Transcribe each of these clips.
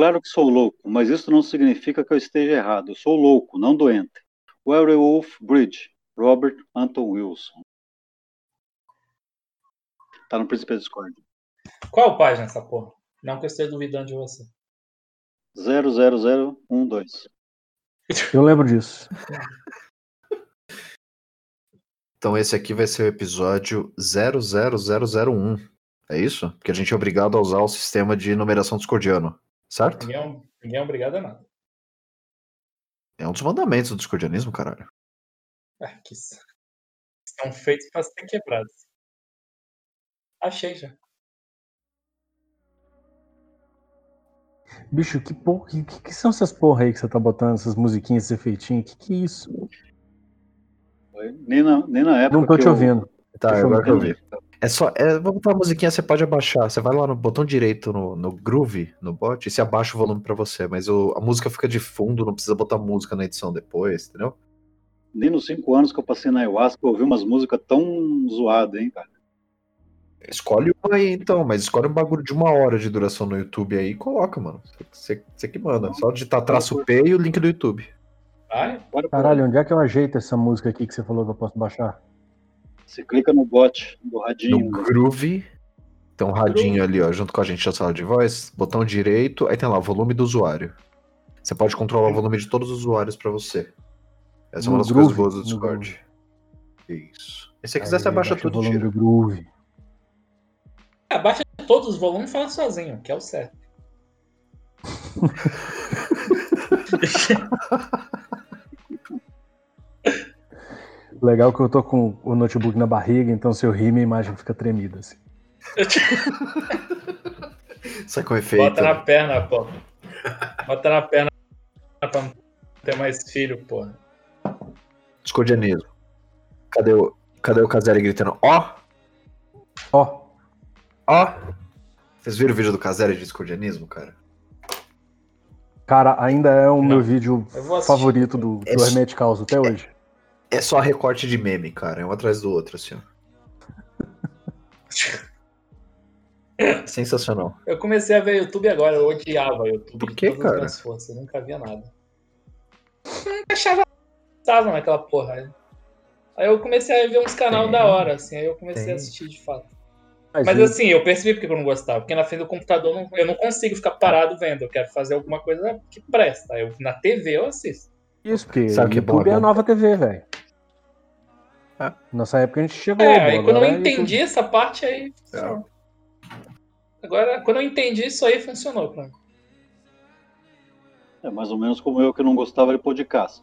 claro que sou louco, mas isso não significa que eu esteja errado. Eu sou louco, não doente. Werewolf Bridge, Robert Anton Wilson. Tá no Príncipe Discord. Qual página essa porra? Não que eu esteja duvidando de você. 00012. Eu lembro disso. Então esse aqui vai ser o episódio 00001. É isso? Porque a gente é obrigado a usar o sistema de numeração discordiano, certo? Ninguém é, ninguém é obrigado a nada. É um dos mandamentos do discordianismo, caralho. Ah, que s- são feitos para ser quebrados. Achei já. Bicho, que porra, que, que- são essas porra aí que você tá botando, essas musiquinhas, esses efeitinhos? Que que é isso? Nem na, nem na época. Não tô que te eu- ouvindo. Tá, Deixa eu agora que eu vi. É só, é, vou botar uma musiquinha, você pode abaixar. Você vai lá no botão direito no, no Groove, no bot, e você abaixa o volume pra você. Mas o- a música fica de fundo, não precisa botar música na edição depois, entendeu? Nem nos cinco anos que eu passei na ayahuasca, eu ouvi umas músicas tão zoadas, hein, cara. Escolhe uma aí então, mas escolhe um bagulho de uma hora de duração no YouTube aí e coloca, mano. Você, você que manda. Só digitar traço P e o link do YouTube. Pra- Caralho, onde é que eu ajeito essa música aqui que você falou que eu posso baixar? Você clica no bot do radinho. No Groove, tem um radinho ali, ó, junto com a gente na sala de voz. Botão direito, aí tem lá, volume do usuário. Você pode controlar o volume de todos os usuários pra você. Essa é uma No das coisas Groove? boas do No Discord. Isso. E se você quiser, Aí, você abaixa baixa tudo o volume tira. do Groove. Abaixa todos os volumes e fala sozinho, que é o certo. Legal que eu tô com o notebook na barriga, então se eu rir, minha imagem fica tremida, assim. Sai com efeito. Bota na perna, pô. Bota na perna pra não ter mais filho, porra. Discordianismo. Cadê o, cadê o Kazeri gritando? Ó, Ó, ó. Vocês viram o vídeo do Kazeri de discordianismo, cara? cara, ainda é o Não. meu vídeo favorito do, do Esse- Hermet Caos até hoje. É só recorte de meme, cara. É um atrás do outro, assim, ó. Sensacional. Eu comecei a ver YouTube agora, eu odiava YouTube. Por as cara? forças, eu nunca via nada. Eu nunca achava estava naquela porra. Aí eu comecei a ver uns canal Tem. da hora, assim, aí eu comecei Tem. a assistir de fato. Mas, Mas eu- assim, eu percebi porque eu não gostava. Porque na frente do computador não- eu não consigo ficar parado vendo. Eu quero fazer alguma coisa que presta. Aí Eu, na TV eu assisto. Isso, porque Sabe que é bom, YouTube é é a bom? nova TV, velho. É. Nossa época a gente chegou. É, aí quando eu agora é entendi YouTube. essa parte aí. funcionou. Agora, quando eu entendi isso aí, funcionou pra mim. É mais ou menos como eu que não gostava de podcast.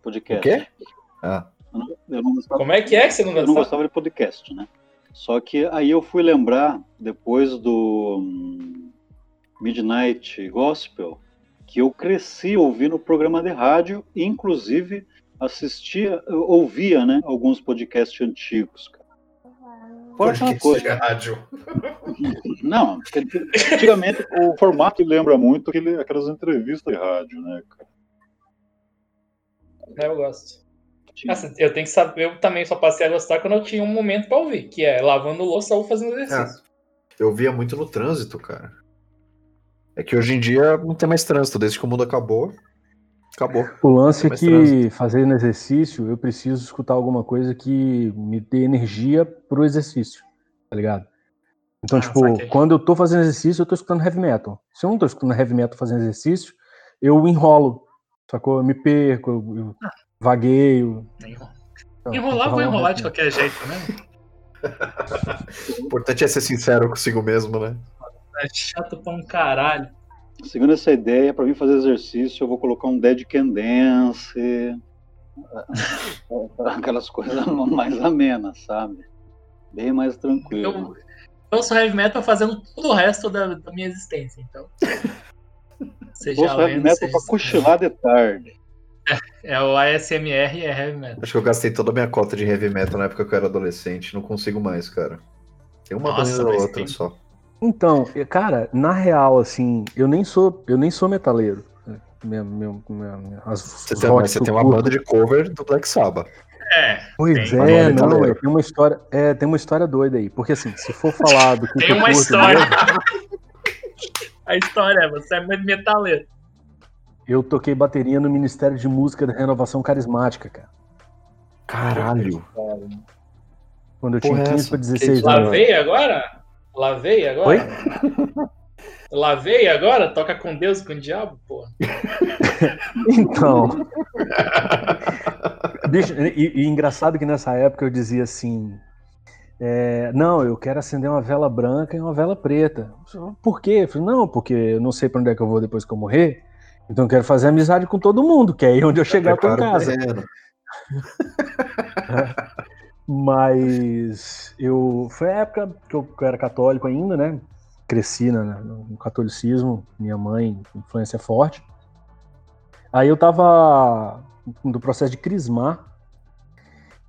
O Podcast. quê? Ah, Eu não, eu não gostava, Como é que é que você não eu não gostava? gostava de podcast, né? Só que aí eu fui lembrar, depois do hum, Midnight Gospel, que eu cresci ouvindo programa de rádio, inclusive assistia, ouvia, né, alguns podcasts antigos. Cara. Fora aquela coisa, rádio. Não, antigamente o formato lembra muito aquele, aquelas entrevistas de rádio, né, cara? É, eu gosto. Assim, eu tenho que saber, eu também só passei a gostar quando eu tinha um momento pra ouvir, que é lavando louça ou fazendo exercício. Eu via muito no trânsito, cara. É que hoje em dia não tem mais trânsito, desde que o mundo acabou. Acabou. O lance é que trânsito. fazendo exercício, eu preciso escutar alguma coisa que me dê energia pro exercício, tá ligado? Então, Ah, tipo, saquei. quando eu tô fazendo exercício, eu tô escutando heavy metal. Se eu não tô escutando heavy metal fazendo exercício, eu enrolo, sacou? Eu me perco, eu, eu vagueio. Então, Enrolar, vou rolar enrolar de qualquer jeito, né? O importante é ser sincero consigo mesmo, né? É chato pra um caralho. Seguindo essa ideia, para mim fazer exercício, eu vou colocar um Dead Can Dance, aquelas coisas mais amenas, sabe? Bem mais tranquilo. Eu, eu sou heavy metal fazendo todo o resto da, da minha existência, então. Seja Ouço heavy lendo, metal seja- pra cochilar de tarde. É o ASMR e é heavy metal. Acho que eu gastei toda a minha cota de heavy metal na época que eu era adolescente. Não consigo mais, cara. Tem uma Nossa, banda ou outra tem- só. Então, cara, na real, assim, eu nem sou, eu nem sou metaleiro. né? Minha, minha, minha- as, Você tem, rock você tem uma banda de cover do Black Sabbath. É. Pois Tem. Mas não é, é não, é, tem uma história, é, tem uma história doida aí, porque assim, se for falar do que, Tem uma curto história. mesmo, A história é, você é muito metaleiro. Eu toquei bateria no Ministério de Música da Renovação Carismática, cara. Caralho. Quando eu Porra, tinha é 15 essa? para 16 Que- anos. Lavei agora? Lavei agora? Oi? Lavei agora? Toca com Deus e com o diabo, porra. Então. Bicho, e, e engraçado que nessa época eu dizia assim: é, não, eu quero acender uma vela branca e uma vela preta. Por quê? Eu falei, não, porque eu não sei pra onde é que eu vou depois que eu morrer. Então eu quero fazer amizade com todo mundo, que aí onde eu chegar eu tô em casa. Mas eu foi a época que eu, que eu era católico ainda, né? Cresci na- no catolicismo, minha mãe, influência forte. Aí eu tava do processo de crismar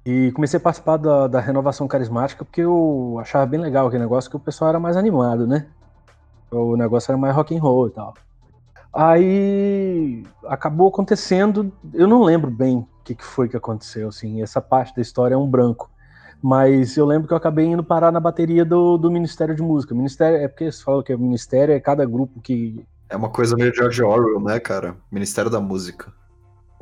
e comecei a participar da, da renovação carismática porque eu achava bem legal aquele negócio que o pessoal era mais animado, né? O negócio era mais rock and roll e tal. Aí acabou acontecendo, eu não lembro bem o que, que foi que aconteceu, assim, essa parte da história é um branco. Mas eu lembro que eu acabei indo parar na bateria do, do Ministério de Música. Ministério, é porque você fala que é ministério, é cada grupo que. É uma coisa meio George Orwell, né, cara? Ministério da Música.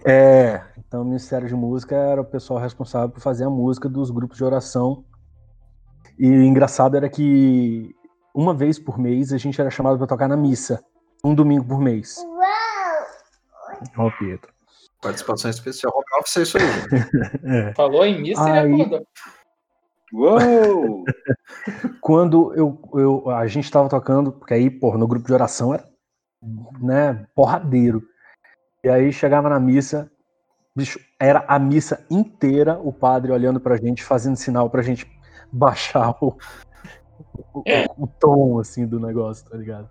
É, então o Ministério de Música era o pessoal responsável por fazer a música dos grupos de oração. E o engraçado era que uma vez por mês a gente era chamado para tocar na missa. Um domingo por mês. Ó, o Pietro. Participação especial. Rock Office é isso aí, gente. É. Falou em missa Aí- e acordou. Uou! quando eu, eu a gente tava tocando, porque aí, porra, no grupo de oração era, né, porradeiro. E aí chegava na missa, bicho, era a missa inteira o padre olhando pra gente, fazendo sinal pra gente baixar o, o, o tom, assim, do negócio, tá ligado?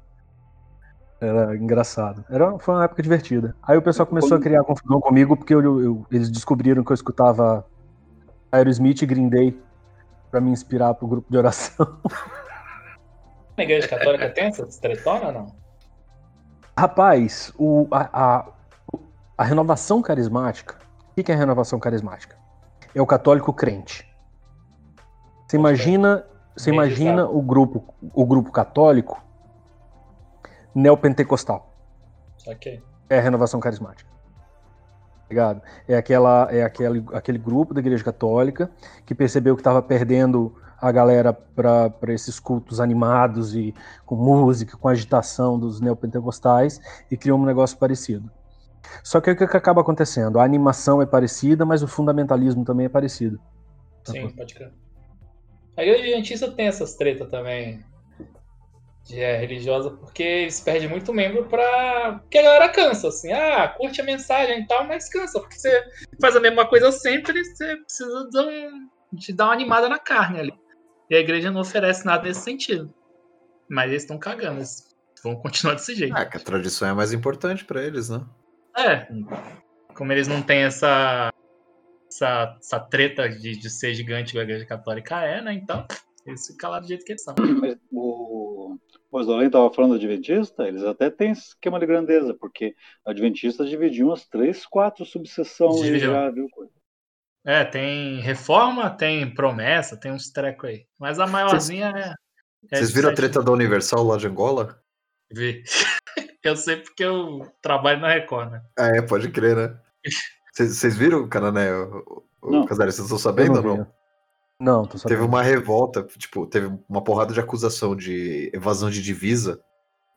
Era engraçado. Era, foi uma época divertida. Aí o pessoal começou a criar confusão comigo, porque eu- eu- eles descobriram que eu escutava Aerosmith e Green Day pra me inspirar pro grupo de oração. Na igreja católica tem essa tretona ou não? Rapaz, o, a, a, a renovação carismática. O que é a renovação carismática? É o católico crente. Você imagina, você imagina o grupo, o grupo católico neopentecostal. Ok. É a renovação carismática. Ligado? É, aquela, é aquele, aquele grupo da Igreja Católica que percebeu que estava perdendo a galera para esses cultos animados e com música, com agitação dos neopentecostais e criou um negócio parecido. Só que o que acaba acontecendo? A animação é parecida, mas o fundamentalismo também é parecido. Sim, pode crer. A igreja adventista tem essas tretas também é, religiosa, porque eles perdem muito membro pra. Porque a galera cansa, assim, ah, curte a mensagem e tal, mas cansa, porque você faz a mesma coisa sempre, você precisa de, um... de dar uma animada na carne ali. E a igreja não oferece nada nesse sentido. Mas eles estão cagando, eles vão continuar desse jeito. Ah, que a tradição é mais importante pra eles, né? É, como eles não têm essa, essa, essa treta de, de ser gigante igual a igreja católica é, né? Então, eles ficam lá do jeito que eles são. Mas o o Oswaldo estava falando do Adventista, eles até têm esquema de grandeza, porque Adventistas dividiam as três, quatro subseções já, viu? É, tem reforma, tem promessa, tem uns trecos aí. Mas a maiorzinha é. é Vocês viram a treta da Universal lá de Angola? Vi. Eu sei porque eu trabalho na Record, né? Ah, é, pode crer, né? Vocês viram, Canané? O, o Não. Casares, vocês estão sabendo ou vi. não? Não, tô sabendo. Teve uma revolta, tipo, teve uma porrada de acusação de evasão de divisa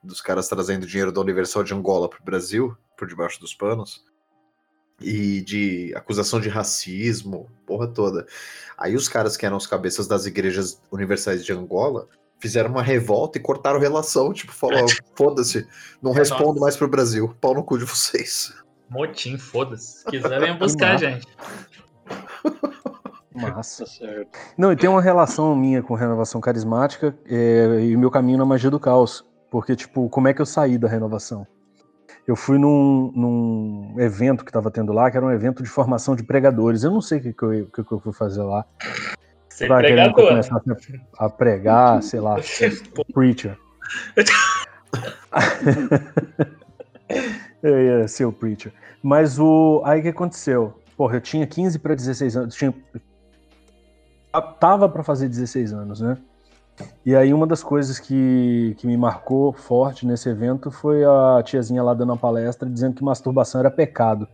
dos caras trazendo dinheiro da Universal de Angola pro Brasil, por debaixo dos panos, e de acusação de racismo, porra toda. Aí os caras que eram os cabeças das igrejas universais de Angola fizeram uma revolta e cortaram relação, tipo, falou, foda-se, não respondo mais pro Brasil, pau no cu de vocês. Motim, foda-se. Se quiser, venham buscar gente. Massa. Tá certo. Não, e tem uma relação minha com renovação carismática é, e o meu caminho na magia do caos. Porque, tipo, como é que eu saí da renovação? Eu fui num, num evento que tava tendo lá, que era um evento de formação de pregadores. Eu não sei o que, que, eu, que que eu fui fazer lá. Ser Tava pregador. começasse a, a pregar, sei lá, preacher. eu ia ser o preacher. Mas o. Aí o que aconteceu? Porra, eu tinha 15 para 16 anos. Tinha... eu Tava para fazer 16 anos, né? E aí uma das coisas que, que me marcou forte nesse evento foi a tiazinha lá dando uma palestra dizendo que masturbação era pecado.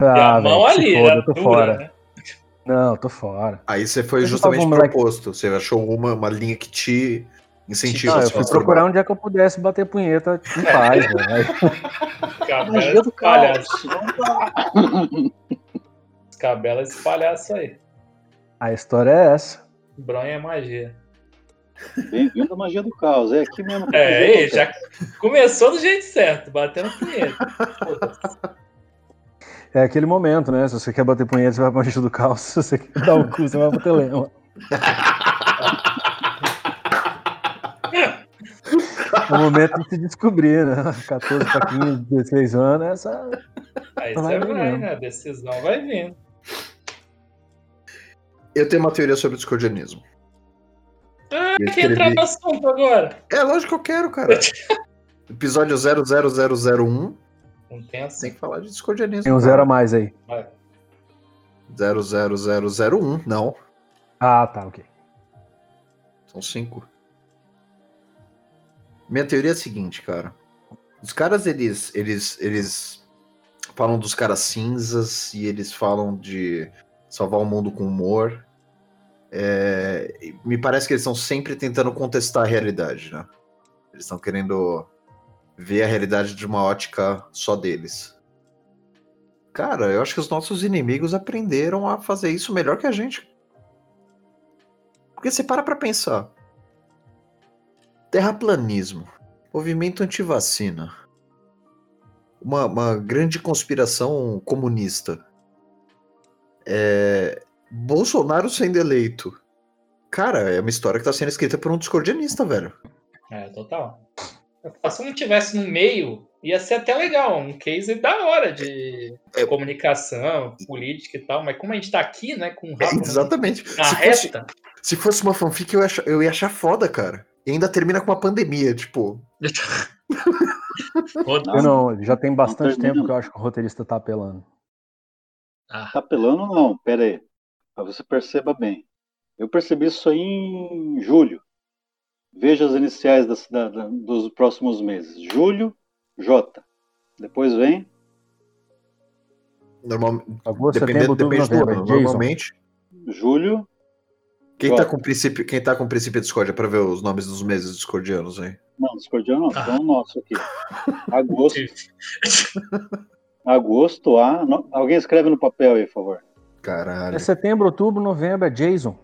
E a Ah, mão ali, foda, era eu tô dura, fora. né? Não, tô fora. Aí você foi Mas justamente por favor, moleque. proposto. Você achou uma, uma linha que te incentiva Não, a eu fui procurar onde é que eu pudesse bater punheta em paz, velho. Aí- Cabela espalhar isso aí. A história é essa. Bronha é magia. Bem-vindo à magia do caos. É aqui mesmo. É, acontece. já começou do jeito certo, batendo punheta. É aquele momento, né? Se você quer bater punheta, você vai pra Magia do Caos. Se você quer dar o cu, você vai pro Telema. É o momento de se descobrir, né? 14 pra 15, 16 anos, essa. Aí Vai você vai, vindo. né? A decisão vai vindo. Eu tenho uma teoria sobre o discordianismo. Ah, Eu quer entrar escrevi- no assunto agora? É lógico que eu quero, cara. Episódio 00001 Não tem assim. tem que falar de discordianismo. Tem um cara. zero a mais aí. Vai. 00001, não. Ah, tá, ok. São cinco. Minha teoria é a seguinte, cara. Os caras, eles, eles, eles falam dos caras cinzas e eles falam de salvar o mundo com humor. É, me parece que eles estão sempre tentando contestar a realidade, né? Eles estão querendo ver a realidade de uma ótica só deles. Cara, eu acho que os nossos inimigos aprenderam a fazer isso melhor que a gente. Porque você para pra pensar. Terraplanismo, movimento antivacina, uma, uma grande conspiração comunista, é, Bolsonaro sendo eleito. Cara, é uma história que tá sendo escrita por um discordianista, velho. É, total. Se não tivesse no meio, ia ser até legal. Um case da hora de É. comunicação, política e tal. Mas como a gente tá aqui, né, com o É, rabo exatamente. na Se fosse, reta, se fosse uma fanfic, eu ia, achar, eu ia achar foda, cara. E ainda termina com uma pandemia, tipo. Eu não, já tem bastante tempo que eu acho que o roteirista tá apelando. Ah, Tá apelando não, pera aí. Pra você perceba bem. Eu percebi isso aí em julho. Veja as iniciais das- da- da- dos próximos meses. Julho, J. Depois vem Normal, Agosto, dependendo, depende do ano. Jason. Normalmente, julho. quem Ó. tá, com princípio, quem tá com princípio de discórdia pra ver os nomes dos meses discordianos aí? Não, discordiano não, Ah. então o nosso aqui. Agosto, agosto, A. Alguém escreve no papel aí, por favor. Caralho. É setembro, outubro, novembro, é Jason.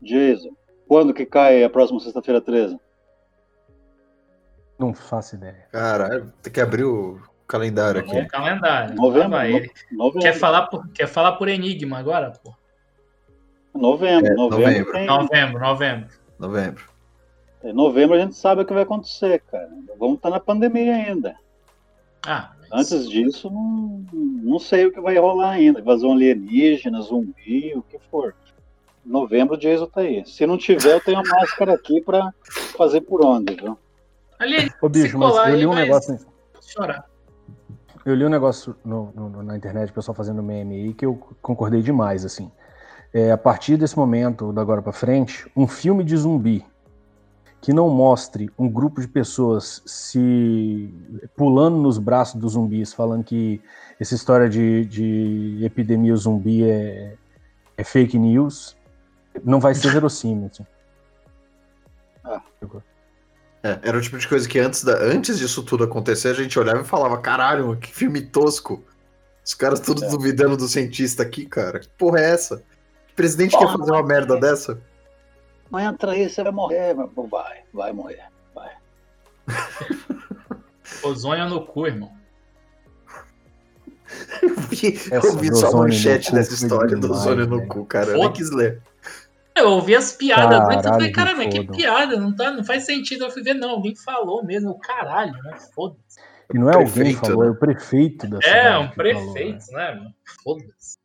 Jason. Quando que cai a próxima sexta-feira 13? Não faço ideia. Caralho, tem que abrir o calendário aqui. o calendário. Novembro, ele. Novembro. Quer falar, por, quer falar por enigma agora, pô? Novembro. É, novembro, novembro. tem- Novembro, novembro. Novembro. Em novembro a gente sabe o que vai acontecer, cara. Vamos estar na pandemia ainda. Ah, mas- Antes disso, não, não sei o que vai rolar ainda. Invasão alienígena, zumbi, o que for. Novembro o Jason tá aí. Se não tiver, eu tenho a máscara aqui pra fazer por onde, viu? Ali, Ô, bicho, mas eu li um negócio. chorar. Eu li um negócio no- no- na internet, o pessoal fazendo meme aí, que eu concordei demais, assim. É, a partir desse momento, da agora pra frente, um filme de zumbi que não mostre um grupo de pessoas se pulando nos braços dos zumbis, falando que essa história de, de epidemia zumbi é, é fake news, não vai ser verossímil. Assim. É, era o tipo de coisa que antes, da, antes disso tudo acontecer, a gente olhava e falava: caralho, que filme tosco. Os caras todos É. duvidando do cientista aqui, cara. Que porra é essa? Que presidente Porra, quer fazer uma merda dessa? Não entra aí, você vai morrer. mas- Vai, vai morrer. Ozônio no cu, irmão. Eu vi, eu vi só a manchete dessa história do ozônio no cu, cara. Eu nem quis ler. Eu ouvi as piadas antes, eu falei, Caralho, cara, mas me que piada, não, tá, não faz sentido. Eu fui ver, não, alguém falou mesmo, caralho, né? Foda-se. E não é alguém que Prefeito, falou, né? é o prefeito da É, cidade um que falou, prefeito, né, mano? Foda-se.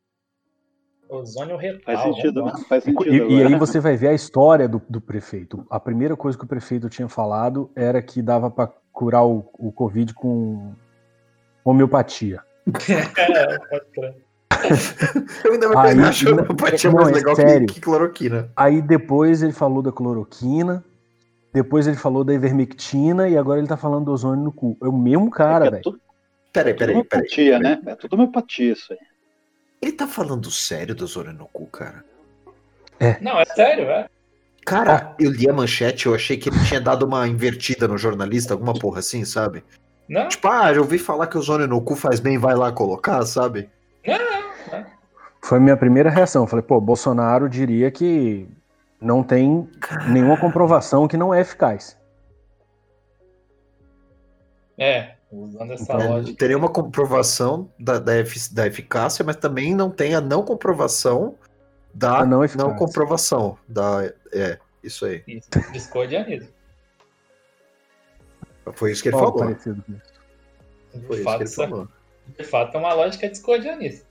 Ozônio retal. Faz sentido, né? Faz sentido E, e aí você vai ver a história do, do prefeito. A primeira coisa que o prefeito tinha falado era que dava para curar o, o Covid com homeopatia. É. Eu ainda Aí, acho não- homeopatia não, mais é legal que, sério. que cloroquina. Aí depois ele falou da cloroquina, depois ele falou da ivermectina e agora ele tá falando do ozônio no cu. É o mesmo cara, é velho. tudo, Peraí, tudo peraí, peraí. homeopatia, né? É tudo homeopatia isso aí. Ele tá falando sério no cu, cara? Não, é sério, é. Cara, eu li a manchete, eu achei que ele tinha dado uma invertida no jornalista, alguma porra assim, sabe? Não, Tipo, ah, eu ouvi falar que o cu faz bem, vai lá colocar, sabe? Foi a minha primeira reação. Falei, pô, Bolsonaro diria que não tem nenhuma comprovação que não é eficaz. é. Usando essa Então, lógica. Teria uma comprovação da, da, efic- da eficácia, mas também não tem a não comprovação da A não não, eficácia. comprovação. Da, é, isso aí. Isso, discordianismo. Foi isso que ele Algo falou. parecido isso. Foi De isso que fato, ele falou. de fato, é uma lógica discordianista.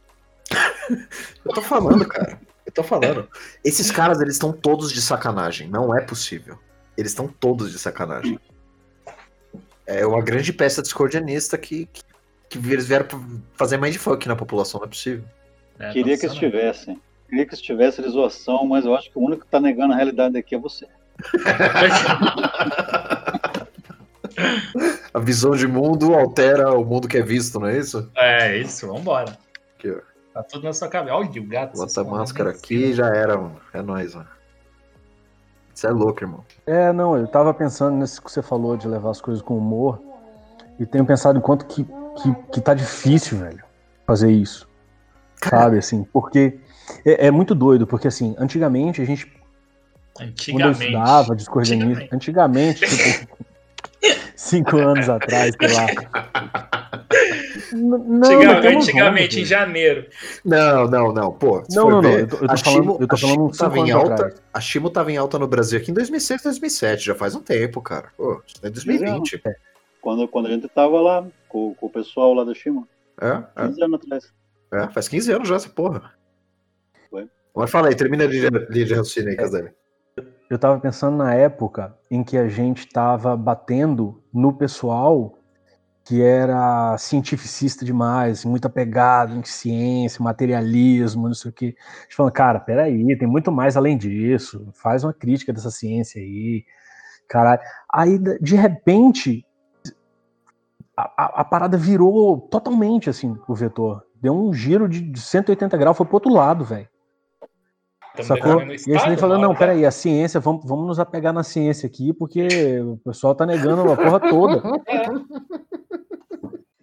Eu tô falando, cara. Eu tô falando. Esses caras, eles estão todos de sacanagem. Não é possível. Eles estão todos de sacanagem. É uma grande peça discordianista que, que, que eles vieram fazer mais de funk na população, não é possível. É, Queria tá que estivessem. Queria que estivesse de zoação, mas eu acho que o único que tá negando a realidade aqui é você. A visão de mundo altera o mundo que é visto, não é isso? É isso, vambora. Aqui, ó. Tá tudo na sua cabeça. Olha o gato. Bota a máscara né? aqui e já era, mano. É nóis, mano. Você é louco, irmão. É, não, eu tava pensando nisso que você falou de levar as coisas com humor e tenho pensado em quanto que, que, que tá difícil, velho, fazer isso. Sabe, assim, porque é, é muito doido, porque assim, antigamente a gente Quando eu Antigamente. estudava discordianismo, antigamente, tipo, cinco anos atrás, sei lá. Não, Antiga- metemos antigamente, em janeiro. Não, não, não. Pô, Não, não, não, ver, eu tô- eu tô a falando- Shimo- eu tô a falando Shimo tava em alta. atrás. A Shimo tava em alta no Brasil aqui em 2006, 2007. Já faz um tempo, cara. Pô, isso é 2020. Quando, quando a gente tava lá com, com o pessoal lá do Shima, É, 15 anos atrás. é, é, faz 15 anos já essa porra. Foi. Mas fala aí, termina de, de raciocínio aí, Caselli. Eu tava pensando na época em que a gente tava batendo no pessoal que era cientificista demais, assim, muito apegado em ciência, materialismo, não sei o quê. A gente falando, cara, peraí, tem muito mais além disso, faz uma crítica dessa ciência aí, caralho. Aí, de repente, a, a- a parada virou totalmente, assim, o vetor. Deu um giro de de 180 graus, foi pro outro lado, velho. Sacou? E aí você estado, vem falando, não, hora peraí, a ciência, vamos, vamos nos apegar na ciência aqui, porque o pessoal tá negando a porra toda.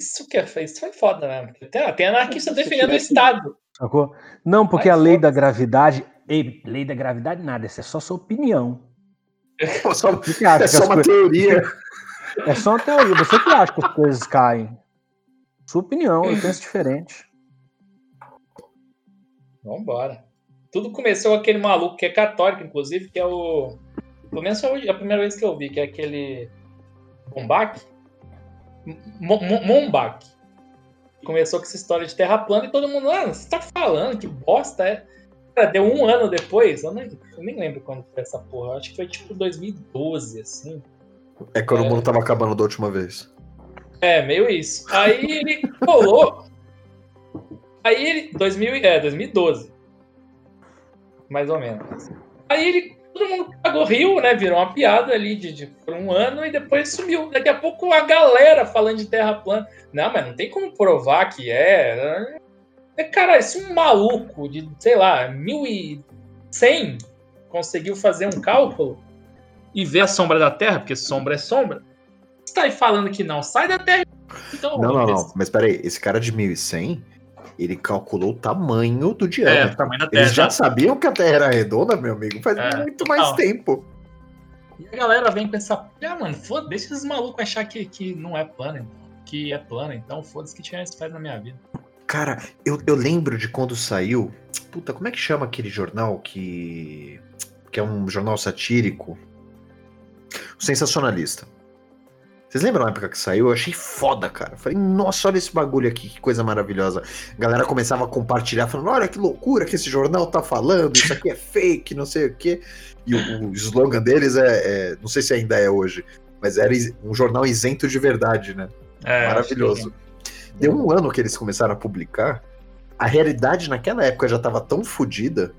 Isso que é, isso foi foda, né? Tem, tem anarquista defendendo o Estado. Sacou? Não, porque Ai, a lei foda-se. da gravidade. Ei, lei da gravidade nada, essa é só sua opinião. Pô, só- é que só uma coisas- teoria. É só uma teoria, você que acha que as coisas caem. Sua opinião, eu penso diferente. Vambora. Tudo começou com aquele maluco que é católico, inclusive, que é o. Pelo menos foi a primeira vez que eu vi, que é aquele. Bombach? Mo- Mo- Mombach. Começou com essa história de terra plana e todo mundo, ah, você tá falando, que bosta é. Cara, deu um ano depois, eu nem, eu nem lembro quando foi essa porra, acho que foi tipo 2012, assim. É quando É. o mundo tava acabando da última vez. É, meio isso. Aí ele colou. Aí ele. 2000, e- é, 2012. Mais ou menos. Aí ele. Todo mundo cagou rio, né? Virou uma piada ali de, de- por um ano e depois sumiu. Daqui a pouco a galera falando de terra plana. Não, mas não tem como provar que é. É, Cara, se um maluco de, sei lá, 1100 conseguiu fazer um cálculo e ver a sombra da Terra, porque sombra é sombra, você tá aí falando que não sai da Terra. Então, Não, não, esse- não. Mas peraí, esse cara de 1100, ele calculou o tamanho do É, o diâmetro. tamanho da Terra. Eles já sabiam que a Terra era redonda, meu amigo, faz É, muito mais tempo. E a galera vem com essa. Ah, mano, foda, deixa esses malucos achar que, que não é plano, que é plano, então foda-se que tinha esse faz na minha vida. Cara, eu, eu lembro de quando saiu. Puta, como é que chama aquele jornal que. que é um jornal satírico? O Sensacionalista. Vocês lembram na época que saiu? Eu achei foda, cara. Falei, nossa, olha esse bagulho aqui, que coisa maravilhosa. A galera começava a compartilhar, falando, olha que loucura que esse jornal tá falando, isso aqui é fake, não sei o quê. E o, o slogan deles é, é- Não sei se ainda é hoje, mas era um jornal isento de verdade, né? É, Maravilhoso. Deu um ano que eles começaram a publicar. a realidade naquela época já tava tão fodida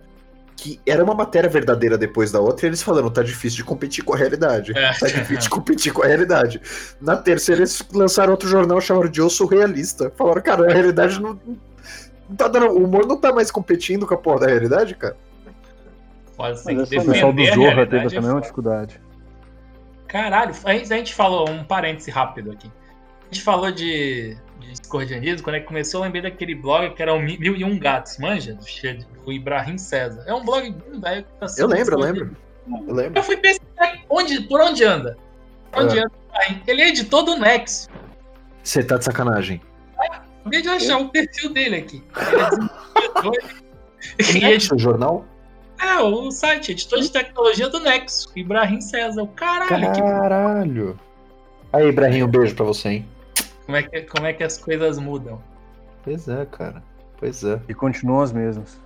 que era uma matéria verdadeira depois da outra, e eles falando, tá difícil de competir com a realidade. É. Tá difícil de competir com a realidade. Na terceira, eles lançaram outro jornal chamado de Eu Sou Realista. Falaram, cara, a realidade não. não tá dando, o humor não tá mais competindo com a porra da realidade, cara. Pode ser. Mas que essa O pessoal do Zorra teve é essa mesma dificuldade. Caralho, a gente, a gente falou, um parêntese rápido aqui. A gente falou de, de discordianismo, quando é que começou, eu lembrei daquele blog que era o Mil e Um Gatos, manja? Do, do Ibrahim César. É um blog bem velho que tá Eu lembro, eu lembro. Eu lembro. Eu fui pesquisar onde, por onde anda. Por onde É. anda Ibrahim. Ele é editor do Nexo. Você tá de sacanagem. Acabei de achar o perfil dele aqui. Ele é e Nexo, o jornal? É, o site, editor de tecnologia do Nexo. Ibrahim César. Caralho, que Caralho. Aí, Ibrahim, um beijo pra você, hein? Como é, que, como é que as coisas mudam? Pois é, cara. Pois é. E continuam as mesmas.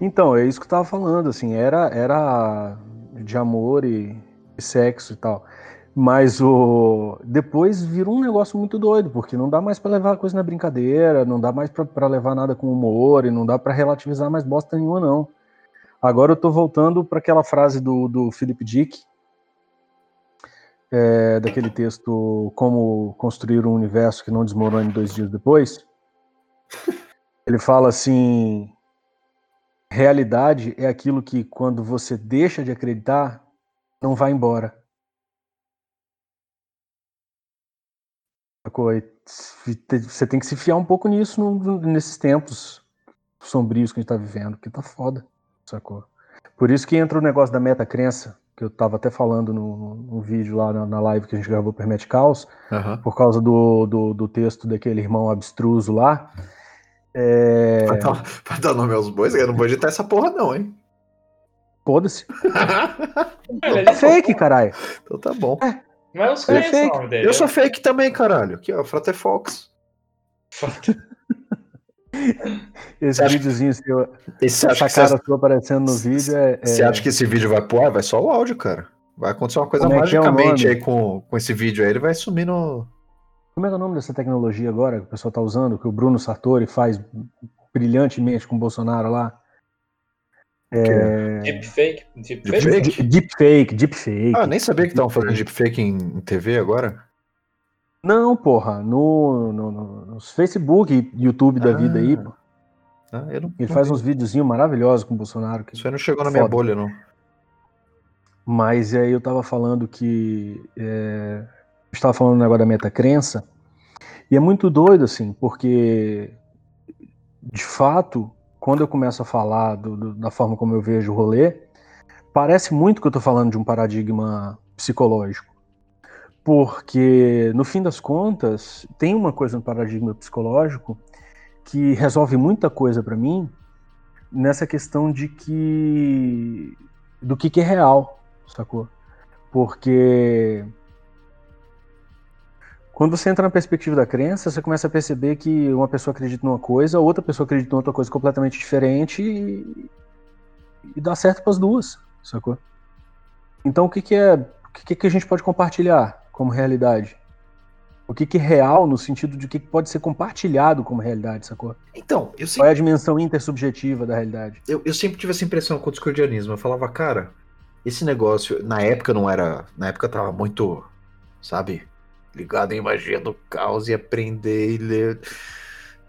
Então, é isso que eu tava falando, assim, era, era de amor e, e sexo e tal. Mas o depois virou um negócio muito doido, porque não dá mais pra levar a coisa na brincadeira, não dá mais pra- pra levar nada com humor e não dá pra relativizar mais bosta nenhuma, não. Agora eu tô voltando pra aquela frase do, do Philip Dick, é, daquele texto Como Construir um Universo que Não Desmorone Dois Dias Depois. Ele fala assim: realidade é aquilo que, quando você deixa de acreditar, não vai embora. Você tem que se fiar um pouco nisso nesses tempos sombrios que a gente tá vivendo, porque tá foda, sacou? Por isso que entra o negócio da meta-crença, que eu tava até falando no, no- vídeo lá na, na live que a gente gravou pro Hermet Caos, Aham. por causa do, do, do texto daquele irmão abstruso lá. É... Vai, dar, vai dar nome aos bois? Eu não vou editar essa porra, não, hein? Foda-se. É fake, caralho. então tá bom. Mas eu é fake. nome dele. Eu sou fake também, caralho. Aqui, ó, Frater Fox. Esse acha- videozinho seu, Esse, essa que você, cara sua aparecendo no vídeo é. é- você acha que esse vídeo vai pro ar? Vai só o áudio, cara. Vai acontecer uma coisa Como é é magicamente nome? aí com, com esse vídeo aí. Ele vai sumir no. Como é que é o nome dessa tecnologia agora que o pessoal tá usando, que o Bruno Sartori faz brilhantemente com o Bolsonaro lá? É... Deepfake. Deepfake? Deepfake? Deep- Deepfake. Ah, nem sabia que estavam fazendo deepfake em, em TV agora. Não, porra, no, no, no, nos Facebook YouTube da Ah. vida aí, pô. Ah, eu não, Ele não faz vi. uns videozinhos maravilhosos com o Bolsonaro. que- Isso aí não chegou na minha bolha, não. Mas aí eu tava falando que. É, eu estava falando do negócio da metacrença. E é muito doido, assim, porque. De fato, quando eu começo a falar do- do- da forma como eu vejo o rolê, parece muito que eu tô falando de um paradigma psicológico. Porque, no fim das contas, tem uma coisa no paradigma psicológico que resolve muita coisa pra mim nessa questão de que. do que, que é real sacou? Porque quando você entra na perspectiva da crença, você começa a perceber que uma pessoa acredita numa coisa, outra pessoa acredita em outra coisa completamente diferente e, e dá certo para as duas, sacou? Então o que, que é, o que, que a gente pode compartilhar como realidade? O que, que é real no sentido de o que pode ser compartilhado como realidade, sacou? Então, eu Qual sempre, é a dimensão intersubjetiva da realidade? eu, eu sempre tive essa impressão com o discordianismo. Eu falava, cara, esse negócio, na época não era. Na época eu tava muito, sabe, ligado em magia do caos e aprender e ler.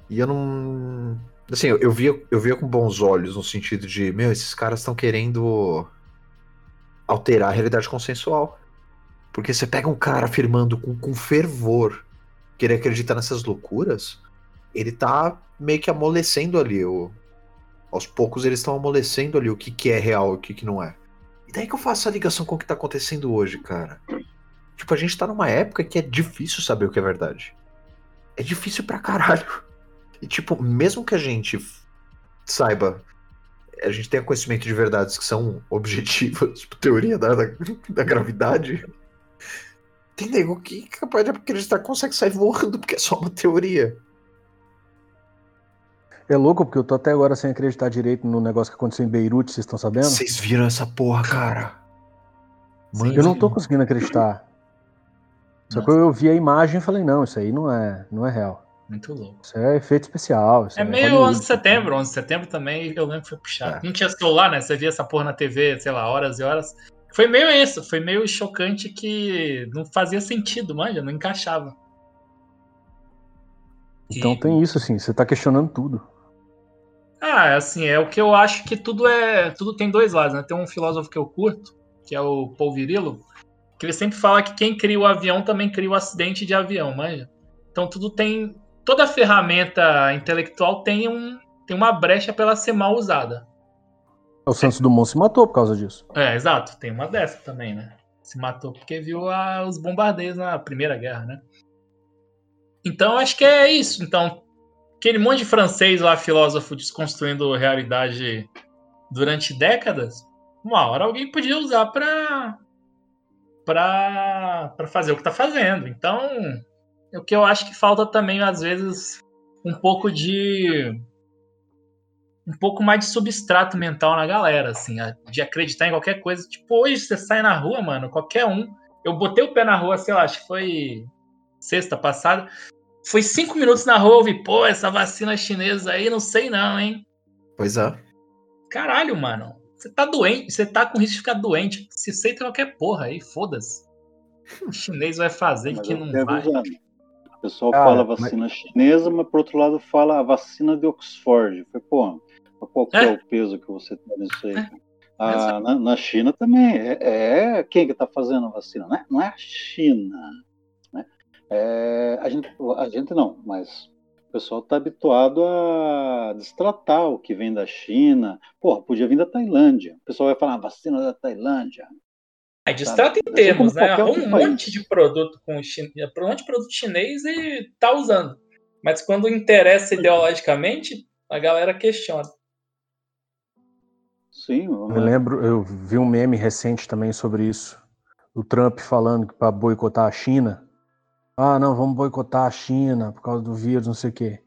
E eu não. Assim, eu, eu via, eu via com bons olhos no sentido de, meu, esses caras estão querendo alterar a realidade consensual. Porque você pega um cara afirmando com, com fervor que ele acredita nessas loucuras, ele tá meio que amolecendo ali. O, aos poucos eles estão amolecendo ali o que, que é real e o que, que não é. E daí que eu faço a ligação com o que tá acontecendo hoje, cara. Tipo, a gente tá numa época que é difícil saber o que é verdade. É difícil pra caralho. E, tipo, mesmo que a gente saiba, a gente tenha conhecimento de verdades que são objetivas, tipo, teoria da, da, da gravidade, tem nego que é capaz de acreditar que consegue sair voando porque é só uma teoria. É louco porque eu tô até agora sem acreditar direito no negócio que aconteceu em Beirute, vocês estão sabendo? Vocês viram essa porra, cara? Mano, Eu não tô conseguindo acreditar. Só que eu vi a imagem e falei, não, isso aí não é, não é real. Muito louco. Isso é efeito especial. isso É meio Hollywood. 11 de setembro, 11 de setembro também, eu lembro que foi puxado. É. Não tinha celular, né? Você via essa porra na TV, sei lá, horas e horas. Foi meio isso, foi meio chocante que não fazia sentido, manja, não encaixava. Então E- tem isso, assim, você tá questionando tudo. Ah, assim, é o que eu acho que tudo é. Tudo tem dois lados, né? Tem um filósofo que eu curto, que é o Paul Virilo, que ele sempre fala que quem cria o avião também cria o acidente de avião, manja? Então tudo tem. Toda ferramenta intelectual tem, um, tem uma brecha pra ela ser mal usada. O Santos Dumont se matou por causa disso. É, exato, tem uma dessa também, né? Se matou porque viu a- os bombardeios na Primeira Guerra, né? Então acho que é isso. Então, aquele monte de francês lá, filósofo, desconstruindo realidade durante décadas, uma hora alguém podia usar pra, pra fazer o que tá fazendo. Então, é o que eu acho que falta também, às vezes, um pouco de um pouco mais de substrato mental na galera, assim, de acreditar em qualquer coisa. Tipo, hoje você sai na rua, mano, qualquer um. Eu botei o pé na rua, sei lá, acho que foi sexta passada. Foi cinco minutos na rua, eu vi, pô, essa vacina chinesa aí, não sei não, hein? Pois é. Caralho, mano. Você tá doente, você tá com risco de ficar doente. Se aceita qualquer porra aí, foda-se. O chinês vai fazer Mas que não vai. O pessoal Cara, fala vacina chinesa, mas por outro lado fala a vacina de Oxford. Foi, pô, qual que é, É. o peso que você tá nisso aí? É. Ah, na, na China também. É, é quem que tá fazendo a vacina? Não é, não é a China. Né? É, a, gente, a gente não, mas o pessoal tá habituado a destratar o que vem da China. Porra, podia vir da Tailândia. O pessoal vai falar, "Ah, vacina da Tailândia. Aí distrata em Assim termos, né? Um país. monte de produto com chin... um monte de produto chinês e tá usando. Mas quando interessa ideologicamente, a galera questiona. Sim, Eu lembro, eu vi um meme recente também sobre isso. O Trump falando que para boicotar a China. Ah, não, vamos boicotar a China por causa do vírus, não sei o quê.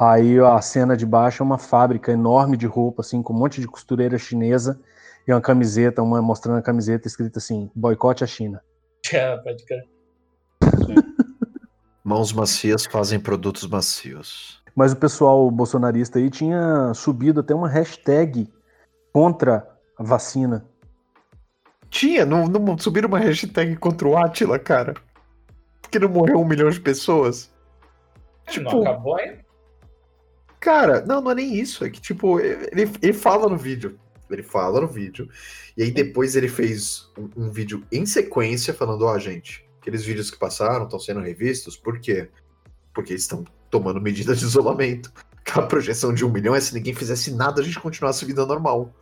Aí a cena de baixo é uma fábrica enorme de roupa, assim, com um monte de costureira chinesa e uma camiseta, uma mostrando a camiseta escrita assim: boicote a China. É, pode crer. Mãos macias fazem produtos macios. Mas o pessoal bolsonarista aí tinha subido até uma hashtag contra a vacina. Tinha, não, não subiram uma hashtag contra o Atila, cara. Porque não morreu um milhão de pessoas. não Tipo, acabou ainda? cara, não, não é nem isso. É que, tipo, ele, ele fala no vídeo. Ele fala no vídeo. E aí depois ele fez um, um vídeo em sequência falando, ó, gente, aqueles vídeos que passaram estão sendo revistos, por quê? Porque eles estão tomando medidas de isolamento. Aquela projeção de um milhão é se ninguém fizesse nada, a gente continuasse vida normal.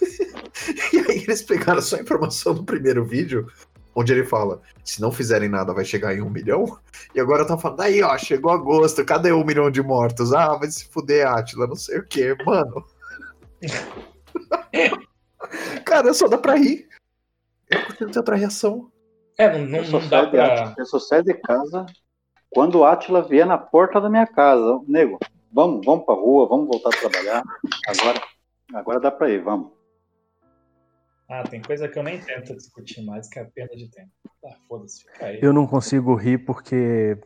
e aí eles pegaram só a informação do primeiro vídeo, onde ele fala: se não fizerem nada, vai chegar em um milhão. E agora tá falando, aí ó, chegou agosto, cadê um milhão de mortos? Ah, vai se fuder, Atila, não sei o que, mano. Cara, só dá pra rir. Eu curto tanta reação. É, não, não, Eu só, não dá pra. Átila- eu só saio de casa quando o Átila vier na porta da minha casa. Nego, vamos, vamos pra rua, vamos voltar a trabalhar. Agora, agora dá pra ir, vamos. Ah, tem coisa que eu nem tento discutir mais, que é a perda de tempo. Ah, foda-se, fica aí. Eu não consigo rir porque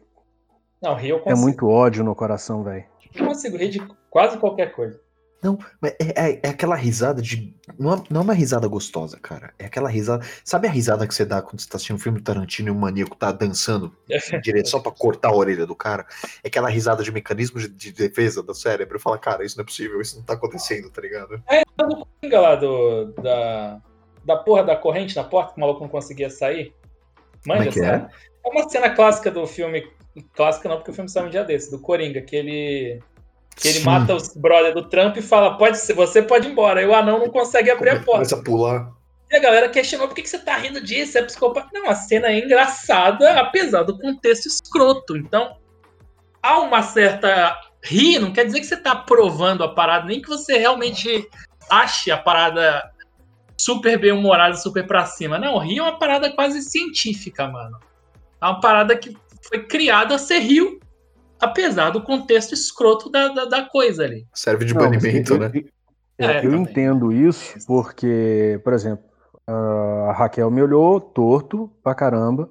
Não, rir eu é consigo. muito ódio no coração, velho. Eu consigo rir de quase qualquer coisa. Não, mas é, é- é aquela risada de. Não é, não é uma risada gostosa, cara. É aquela risada. Sabe a risada que você dá quando você tá assistindo um filme do Tarantino e o maníaco tá dançando em direção pra cortar a orelha do cara? É aquela risada de mecanismo de, de defesa do cérebro. Fala, cara, isso não é possível, isso não tá acontecendo, tá ligado? do Coringa lá do, da, da porra da corrente na porta, que o maluco não conseguia sair. Manja, Como é é? É uma cena clássica do filme. Clássica não, porque o filme saiu um dia desse, do Coringa, que ele. Que ele Sim. mata os brother do Trump e fala: pode ser, você pode ir embora. E o anão não consegue abrir a Come- porta. Começa a pular. E a galera questionou por que, que você tá rindo disso? É psicopata. Não, a cena é engraçada, apesar do contexto escroto. Então, há uma certa. Rir não quer dizer que você tá aprovando a parada, nem que você realmente ache a parada super bem-humorada, super pra cima. Não, rir é uma parada quase científica, mano. É uma parada que foi criada a ser rio, apesar do contexto escroto da, da, da coisa ali. Serve de Não, banimento, eu- né? eu- É, eu também. entendo isso porque, por exemplo, a Raquel me olhou torto pra caramba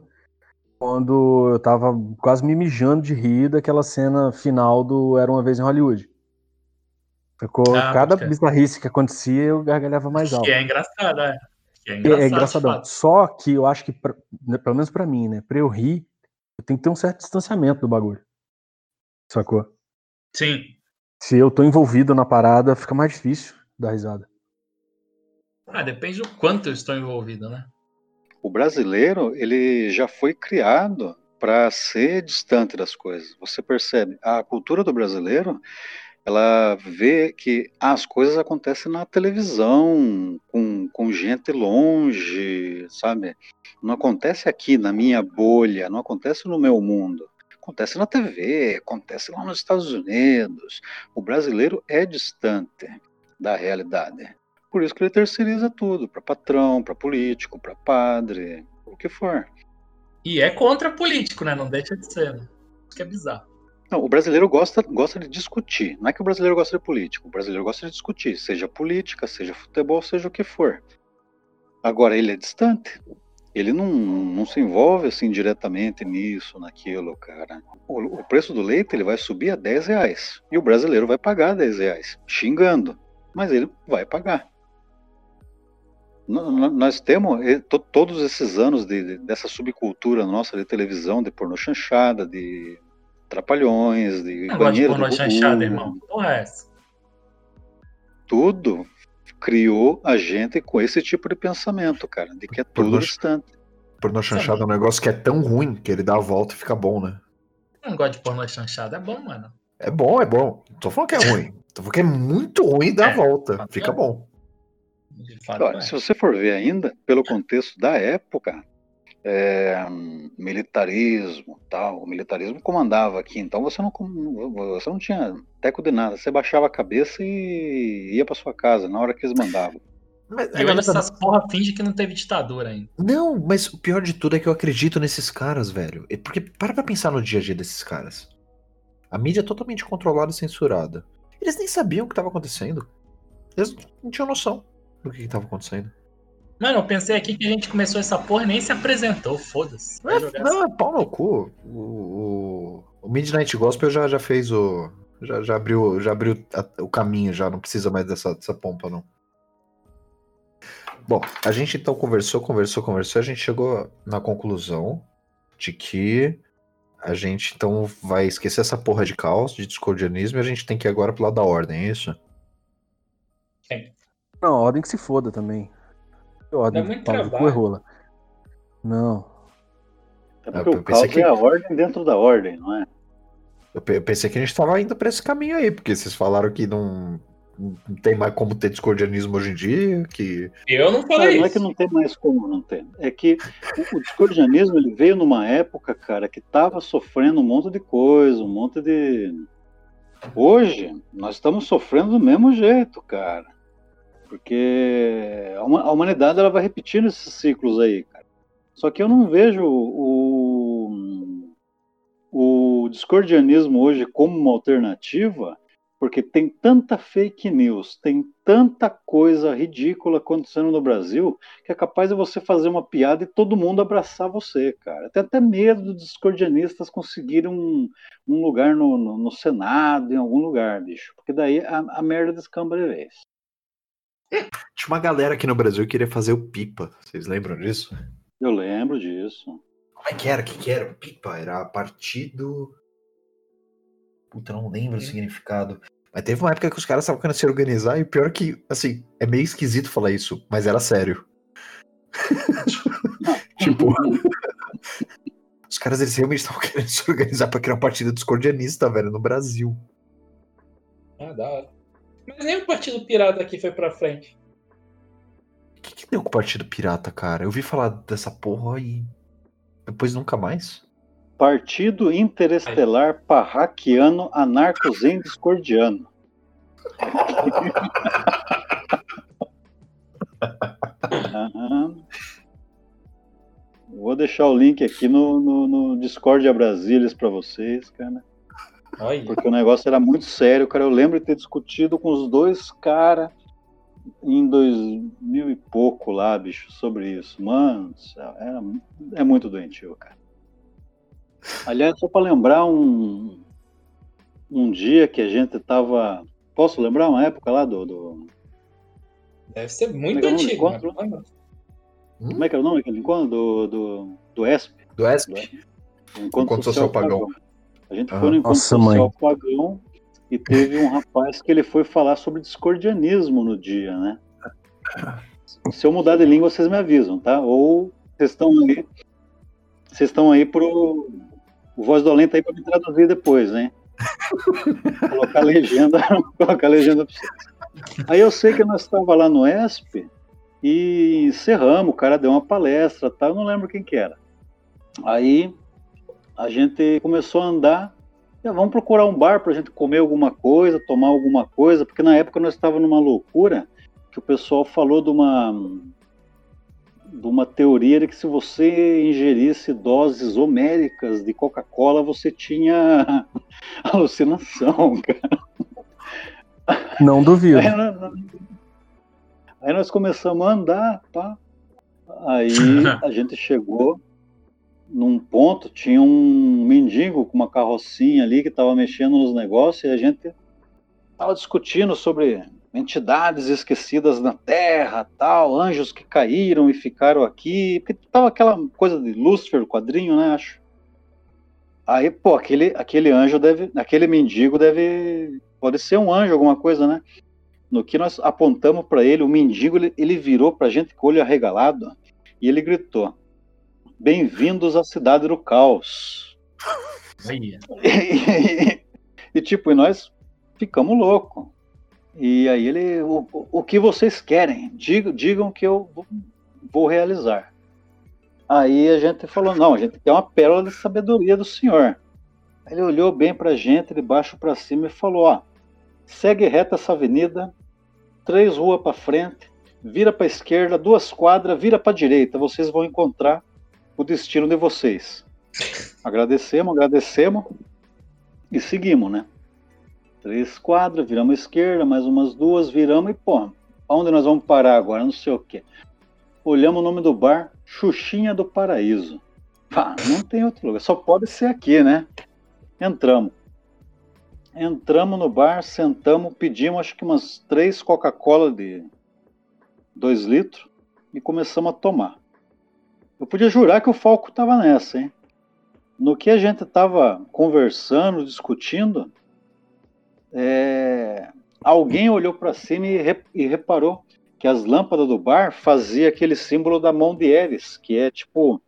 quando eu tava quase me mijando de rir daquela cena final do Era Uma Vez em Hollywood. Ficou, Ah, cada crer. bizarrice que acontecia, eu gargalhava mais alto. Que é engraçado, é. Que é É, engraçado. é de engraçadão. Só que eu acho que, pra- né, pelo menos pra mim, né? Pra eu rir, eu tenho que ter um certo distanciamento do bagulho. Sacou? Sim. Se eu tô envolvido na parada, fica mais difícil dar risada. Ah, depende do quanto eu estou envolvido, né? O brasileiro, ele já foi criado para ser distante das coisas. Você percebe? A cultura do brasileiro, ela vê que as coisas acontecem na televisão, com, com gente longe, sabe? Não acontece aqui na minha bolha, não acontece no meu mundo. Acontece na TV, acontece lá nos Estados Unidos. O brasileiro é distante da realidade. Por isso que ele terceiriza tudo, para patrão, para político, para padre, o que for. E é contra político, né? Não deixa de ser, né? Isso que é bizarro. Não, o brasileiro gosta, gosta de discutir. Não é que o brasileiro gosta de político, o brasileiro gosta de discutir, seja política, seja futebol, seja o que for. Agora, ele é distante. Ele não, não se envolve assim diretamente nisso, naquilo, cara. O, o preço do leite ele vai subir a 10 reais. E o brasileiro vai pagar 10 reais, xingando. Mas ele vai pagar. Nós temos to- todos esses anos de- dessa subcultura nossa de televisão, de pornô chanchada, de trapalhões, de de banheiro pornô do chanchada, irmão. Porra, é essa? Tudo criou a gente com esse tipo de pensamento, cara, de que é tudo distante. Pornô chanchado é um negócio que é tão ruim que ele dá a volta e fica bom, né? Eu não gosto de pornô chanchada. É bom, mano. É bom, é bom. Não tô falando que é ruim. Tô falando que é muito ruim e dá a É, volta. é. Fica bom. De fato, Olha, é. se você for ver ainda, pelo contexto da época, é, militarismo, tal, o militarismo comandava aqui, então você não, você não tinha teco de nada, você baixava a cabeça e ia para sua casa na hora que eles mandavam. Mas, E olha, essas porra finge que não teve ditadura ainda. Não, mas o pior de tudo é que eu acredito nesses caras, velho. Porque para pra pensar no dia a dia desses caras. A mídia é totalmente controlada e censurada. Eles nem sabiam o que estava acontecendo. Eles não tinham noção do que estava acontecendo. Mano, eu pensei aqui que a gente começou essa porra e nem se apresentou. Foda-se. Vai É, não, é pau no cu. O, o, o Midnight Gospel já, já fez o. Já, já abriu, já abriu a- o caminho, já não precisa mais dessa, dessa pompa, não. Bom, a gente então conversou, conversou, conversou, a gente chegou na conclusão de que a gente então vai esquecer essa porra de caos, de discordianismo, e a gente tem que ir agora pro lado da ordem, é isso? Não, ordem que se foda também. Ordem Dá muito trabalho. rola. Não. É Ah, porque eu o pensei caos que- é a ordem dentro da ordem, não é? Eu pe- eu pensei que a gente tava indo pra esse caminho aí, porque vocês falaram que não, não tem mais como ter discordianismo hoje em dia, que Eu não falei não é isso. que não tem mais como não ter. É que o, o discordianismo ele veio numa época, cara, que estava sofrendo um monte de coisa, um monte de. Hoje, nós estamos sofrendo do mesmo jeito, cara. Porque a huma- a humanidade ela vai repetindo esses ciclos aí, cara. Só que eu não vejo o, o discordianismo hoje como uma alternativa, porque tem tanta fake news, tem tanta coisa ridícula acontecendo no Brasil, que é capaz de você fazer uma piada e todo mundo abraçar você, cara. Tem até medo dos discordianistas conseguirem um, um lugar no, no, no Senado, em algum lugar, bicho. Porque daí a, a merda descamba de vez. Tinha uma galera aqui no Brasil que queria fazer o pipa. Vocês lembram disso? Eu lembro disso. Como é que era? O que, que era o pipa? Era partido. Puta, não lembro o significado. Mas teve uma época que os caras estavam querendo se organizar e o pior é que, assim, é meio esquisito falar isso, mas era sério. tipo. os caras eles realmente estavam querendo se organizar pra criar um partido discordianista, velho, no Brasil. Ah, da hora. O Partido Pirata aqui foi pra frente. O que, que deu com o Partido Pirata, cara? Eu ouvi falar dessa porra e. Depois nunca mais. Partido Interestelar Parraquiano Anarcozen Discordiano. Aham. Vou deixar o link aqui no, no, no Discord a Brasílias para vocês, cara. Olha. Porque o negócio era muito sério, cara. Eu lembro de ter discutido com os dois caras em 2000 e pouco lá, bicho, sobre isso. Mano, era, é muito doentio, cara. Aliás, só para lembrar um, um dia que a gente tava. Posso lembrar uma época lá do. do... Deve ser muito Como é é antigo. encontro? né? Como é que era o nome daquele encontro? Do, do, do ESP. Do ESP? do Encontro, Encontro Social Pagão. A gente Aham. foi no Encontro Nossa, Social Pagão e teve um rapaz que ele foi falar sobre discordianismo no dia, né? Se eu mudar de língua, vocês me avisam, tá? Ou vocês estão aí. Vocês estão aí pro. O Voz do Além tá aí para me traduzir depois, né? colocar a legenda, colocar a legenda pra vocês. Aí eu sei que nós estávamos lá no ESP e encerramos, o cara deu uma palestra, tá? eu não lembro quem que era. Aí a gente começou a andar, "Ah, vamos procurar um bar para a gente comer alguma coisa, tomar alguma coisa, porque na época nós estávamos numa loucura que o pessoal falou de uma de uma teoria de que se você ingerisse doses homéricas de Coca-Cola, você tinha alucinação, cara. Não duvido. Aí, nós- aí nós começamos a andar, pá. Aí a gente chegou num ponto, tinha um mendigo com uma carrocinha ali que estava mexendo nos negócios e a gente estava discutindo sobre entidades esquecidas na Terra, tal, anjos que caíram e ficaram aqui, porque tava aquela coisa de Lúcifer, quadrinho, né, acho. Aí, pô, aquele, aquele anjo deve, aquele mendigo deve, pode ser um anjo, alguma coisa, né? No que nós apontamos para ele, o mendigo, ele, ele virou pra gente com o olho arregalado e ele gritou: Bem-vindos à cidade do caos. Aí. E, e, tipo, e nós ficamos loucos. E aí ele, o, o- que vocês querem? Digam, digam que eu vou, realizar. Aí a gente falou, não, a gente quer uma pérola de sabedoria do senhor. Ele olhou bem pra gente, de baixo para cima, e falou, ó, segue reto essa avenida, três ruas para frente, vira para esquerda, duas quadras, vira para direita, vocês vão encontrar o destino de vocês. Agradecemos, agradecemos e seguimos, né? Três quadras, viramos à esquerda, mais umas duas, viramos e, pô, onde nós vamos parar agora? Não sei o quê. Olhamos o nome do bar, Xuxinha do Paraíso. Pá, não tem outro lugar, só pode ser aqui, né? Entramos. Entramos no bar, sentamos, pedimos acho que umas três Coca-Cola de dois litros e começamos a tomar. Eu podia jurar que o Falco tava nessa, hein? No que a gente tava conversando, discutindo, é, alguém olhou para cima e, re- e reparou que as lâmpadas do bar fazia aquele símbolo da mão de Eris, que é tipo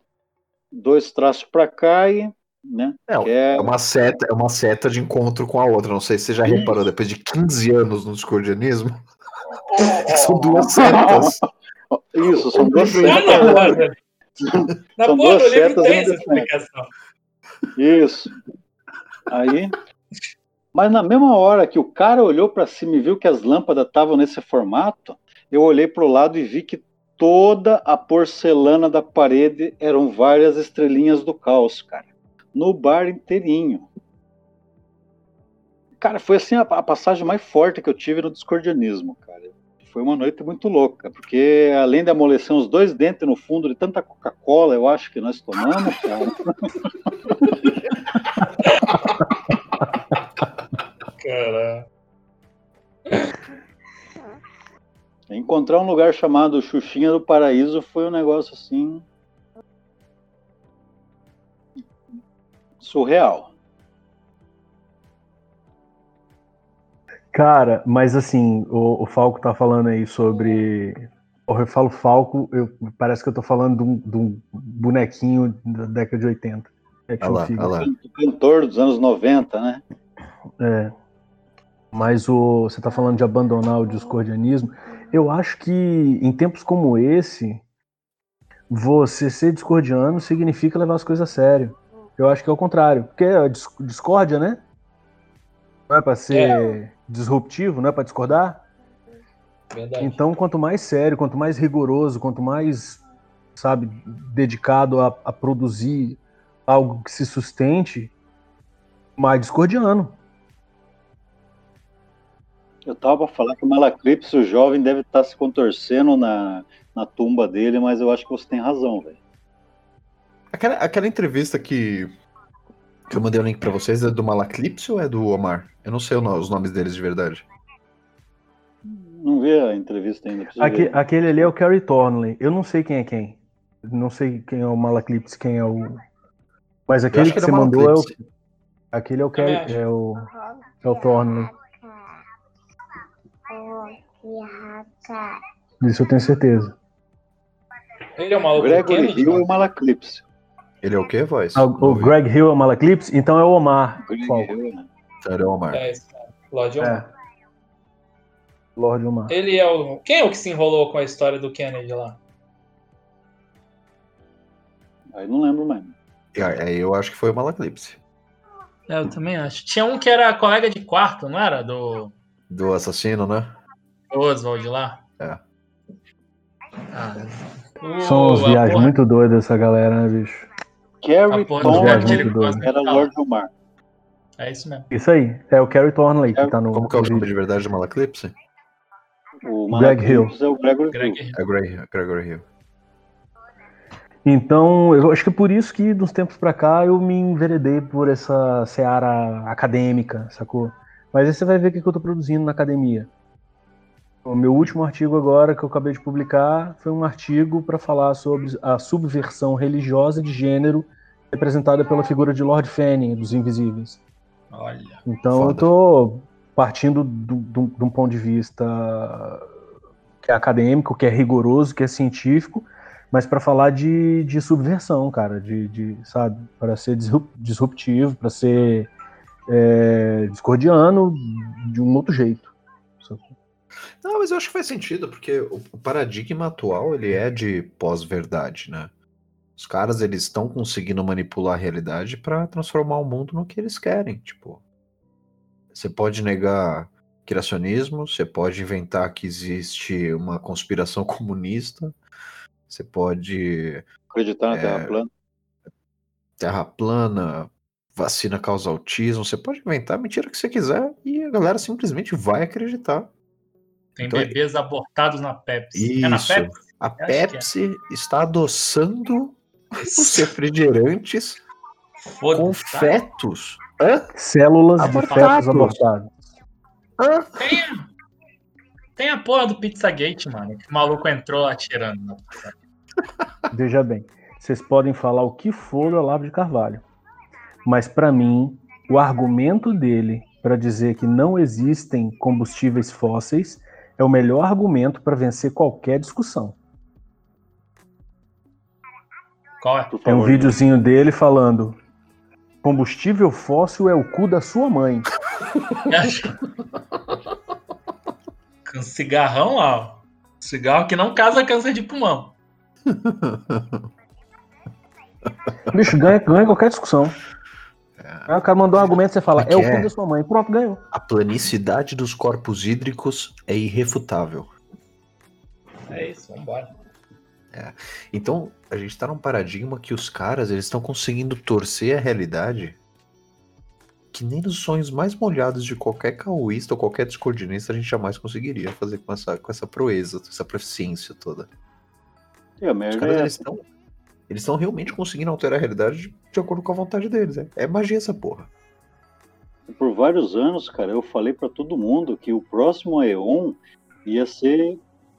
dois traços para cá e, né? É, que é- É uma seta, é uma seta de encontro com a outra. Não sei se você já reparou, depois de 15 anos no discordianismo, são duas setas. Isso, são duas setas. Na São porra duas do livro tem essa explicação. Isso. Aí. Mas na mesma hora que o cara olhou para cima e viu que as lâmpadas estavam nesse formato, eu olhei para o lado e vi que toda a porcelana da parede eram várias estrelinhas do caos, cara. No bar inteirinho. Cara, foi assim a, a passagem mais forte que eu tive no discordianismo, cara. Foi uma noite muito louca, porque além de amolecer uns dois dentes no fundo de tanta Coca-Cola, eu acho que nós tomamos, cara. Cara. Encontrar um lugar chamado Xuxinha do Paraíso foi um negócio assim. surreal. Cara, mas assim, o, o Falco tá falando aí sobre. Eu falo Falco, eu, parece que eu tô falando de um, de um bonequinho da década de 80. Action Olha lá, figure. olha lá. Cantor dos anos 90, né? É. Mas o, você tá falando de abandonar o discordianismo. Eu acho que em tempos como esse, você ser discordiano significa levar as coisas a sério. Eu acho que é o contrário. Porque a dis- discórdia, né? Não é pra ser disruptivo, não é pra discordar. Verdade. Então, quanto mais sério, quanto mais rigoroso, quanto mais, sabe, dedicado a, a produzir algo que se sustente, mais discordiano. Eu tava pra falar que o Malaclips, o jovem, deve estar se contorcendo na, na tumba dele, mas eu acho que você tem razão, velho. Aquela, aquela entrevista que Que eu mandei o link pra vocês é do Malaclipse ou é do Omar? Eu não sei os nomes deles de verdade. Não vi a entrevista ainda. Aque- ver. aquele ali é o Kerry Thornley. Eu não sei quem é quem. Não sei quem é o Malaclips, quem é o. Mas aquele que, que você é o mandou é o. Aquele é o Kerry. É o, é o Thornley. Isso eu tenho certeza. Ele é o maluco Gregory? Hill e o Malaclipse. Ele é o quê, voz? Ah, o o Greg Hill é o Malaclips? Então é o Omar. Greg Falco. Hill, né? Ele é o Omar. É, esse cara. Lord Omar. É. Lord Omar. Ele é o. Quem é o que se enrolou com a história do Kennedy lá? Aí não lembro mais. E aí eu acho que foi o Malaclipse. É, eu também acho. Tinha um que era colega de quarto, não era? Do Do assassino, né? Oswald lá? É. Ah, São uns viagens muito doidas essa galera, né, bicho? Do muito Cosme era. Lord Omar. É isso mesmo. Isso aí. É o Kerry Thornley que tá no. Como que é o no nome de verdade do Malaclipse? O Greg Malaclipse é o Gregory Greg Hill. Hill. É Greg, Gregory Hill. Então, eu acho que é por isso que, dos tempos pra cá, eu me enveredei por essa seara acadêmica, sacou? Mas aí você vai ver o que que eu tô produzindo na academia. O meu último artigo agora, que eu acabei de publicar, foi um artigo para falar sobre a subversão religiosa de gênero representada pela figura de Lord Fanning, dos Invisíveis. Olha. Então Foda. eu tô partindo do- do- de um ponto de vista que é acadêmico, que é rigoroso, que é científico, mas para falar de, de subversão, cara, de, de sabe, para ser disrup- disruptivo, para ser é, discordiano de um outro jeito. Não, mas eu acho que faz sentido, porque o paradigma atual, ele é de pós-verdade, né? Os caras, eles estão conseguindo manipular a realidade pra transformar o mundo no que eles querem, tipo. Você pode negar criacionismo, você pode inventar que existe uma conspiração comunista, você pode Acreditar na É. Terra plana. terra plana, vacina causa autismo, você pode inventar a mentira que você quiser e a galera simplesmente vai acreditar. Tem Então, bebês abortados na Pepsi. É na Isso. Pepsi? A que é. Pepsi está adoçando os refrigerantes com tá? fetos. Hã? Células de Abortados. fetos abortados. Hã? Tem, a- tem a porra do Pizzagate, mano. Que o maluco entrou atirando. Veja bem, vocês podem falar o que for do Olavo de Carvalho, mas para mim, o argumento dele para dizer que não existem combustíveis fósseis é o melhor argumento para vencer qualquer discussão. Qual é? Um favor. videozinho dele falando: combustível fóssil é o cu da sua mãe. Com cigarrão lá, ó. Cigarro que não causa câncer de pulmão. Bicho, ganha, ganha qualquer discussão. Aí o cara mandou um argumento, você fala, é é o cu é? da sua mãe. Pronto, ganhou. A planicidade dos corpos hídricos é irrefutável. É isso, vambora. Então, a gente tá num paradigma que os caras, eles estão conseguindo torcer a realidade que nem nos sonhos mais molhados de qualquer caoísta ou qualquer discordinista a gente jamais conseguiria fazer com essa, com essa proeza, essa proficiência toda. E a Os caras, é eles estão eles estão realmente conseguindo alterar a realidade de, de acordo com a vontade deles. É, é magia essa porra. Por vários anos, cara, eu falei pra todo mundo que o próximo Aeon ia ser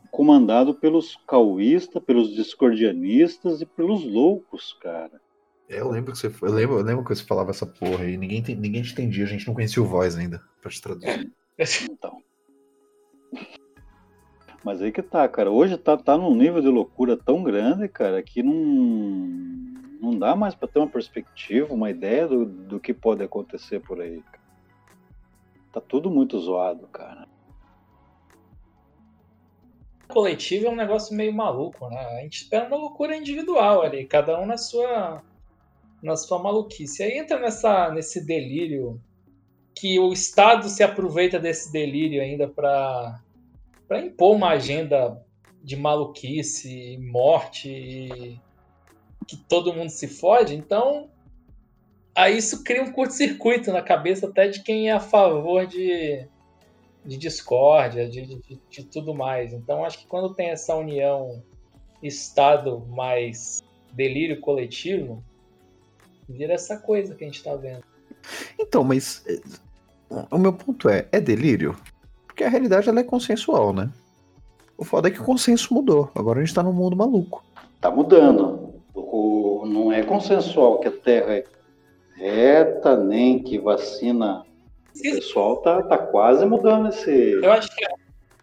comandado pelos cauístas, pelos discordianistas e pelos loucos, cara. Eu lembro que você, eu lembro, eu lembro que você falava essa porra e ninguém, ninguém te entendia, a gente não conhecia o voz ainda pra te traduzir. Então. Mas aí que tá, cara. Hoje tá, tá num nível de loucura tão grande, cara, que não, não dá mais pra ter uma perspectiva, uma ideia do, do que pode acontecer por aí. Tá tudo muito zoado, cara. coletivo é um negócio meio maluco, né? A gente espera uma loucura individual ali, cada um na sua na sua maluquice. Aí entra nessa nesse delírio que o Estado se aproveita desse delírio ainda para para impor uma agenda de maluquice, morte, e que todo mundo se fode. Então, aí isso cria um curto-circuito na cabeça até de quem é a favor de de discórdia, de, de, de tudo mais. Então, acho que quando tem essa união Estado mais delírio coletivo, Vira essa coisa que a gente tá vendo. Então, mas eh, o meu ponto é, é delírio? Porque a realidade ela é consensual, né? O foda é que o consenso mudou. Agora a gente tá num mundo maluco. Tá mudando. O, não é consensual que a Terra é reta, nem que vacina. O pessoal tá, tá quase mudando esse, Eu acho que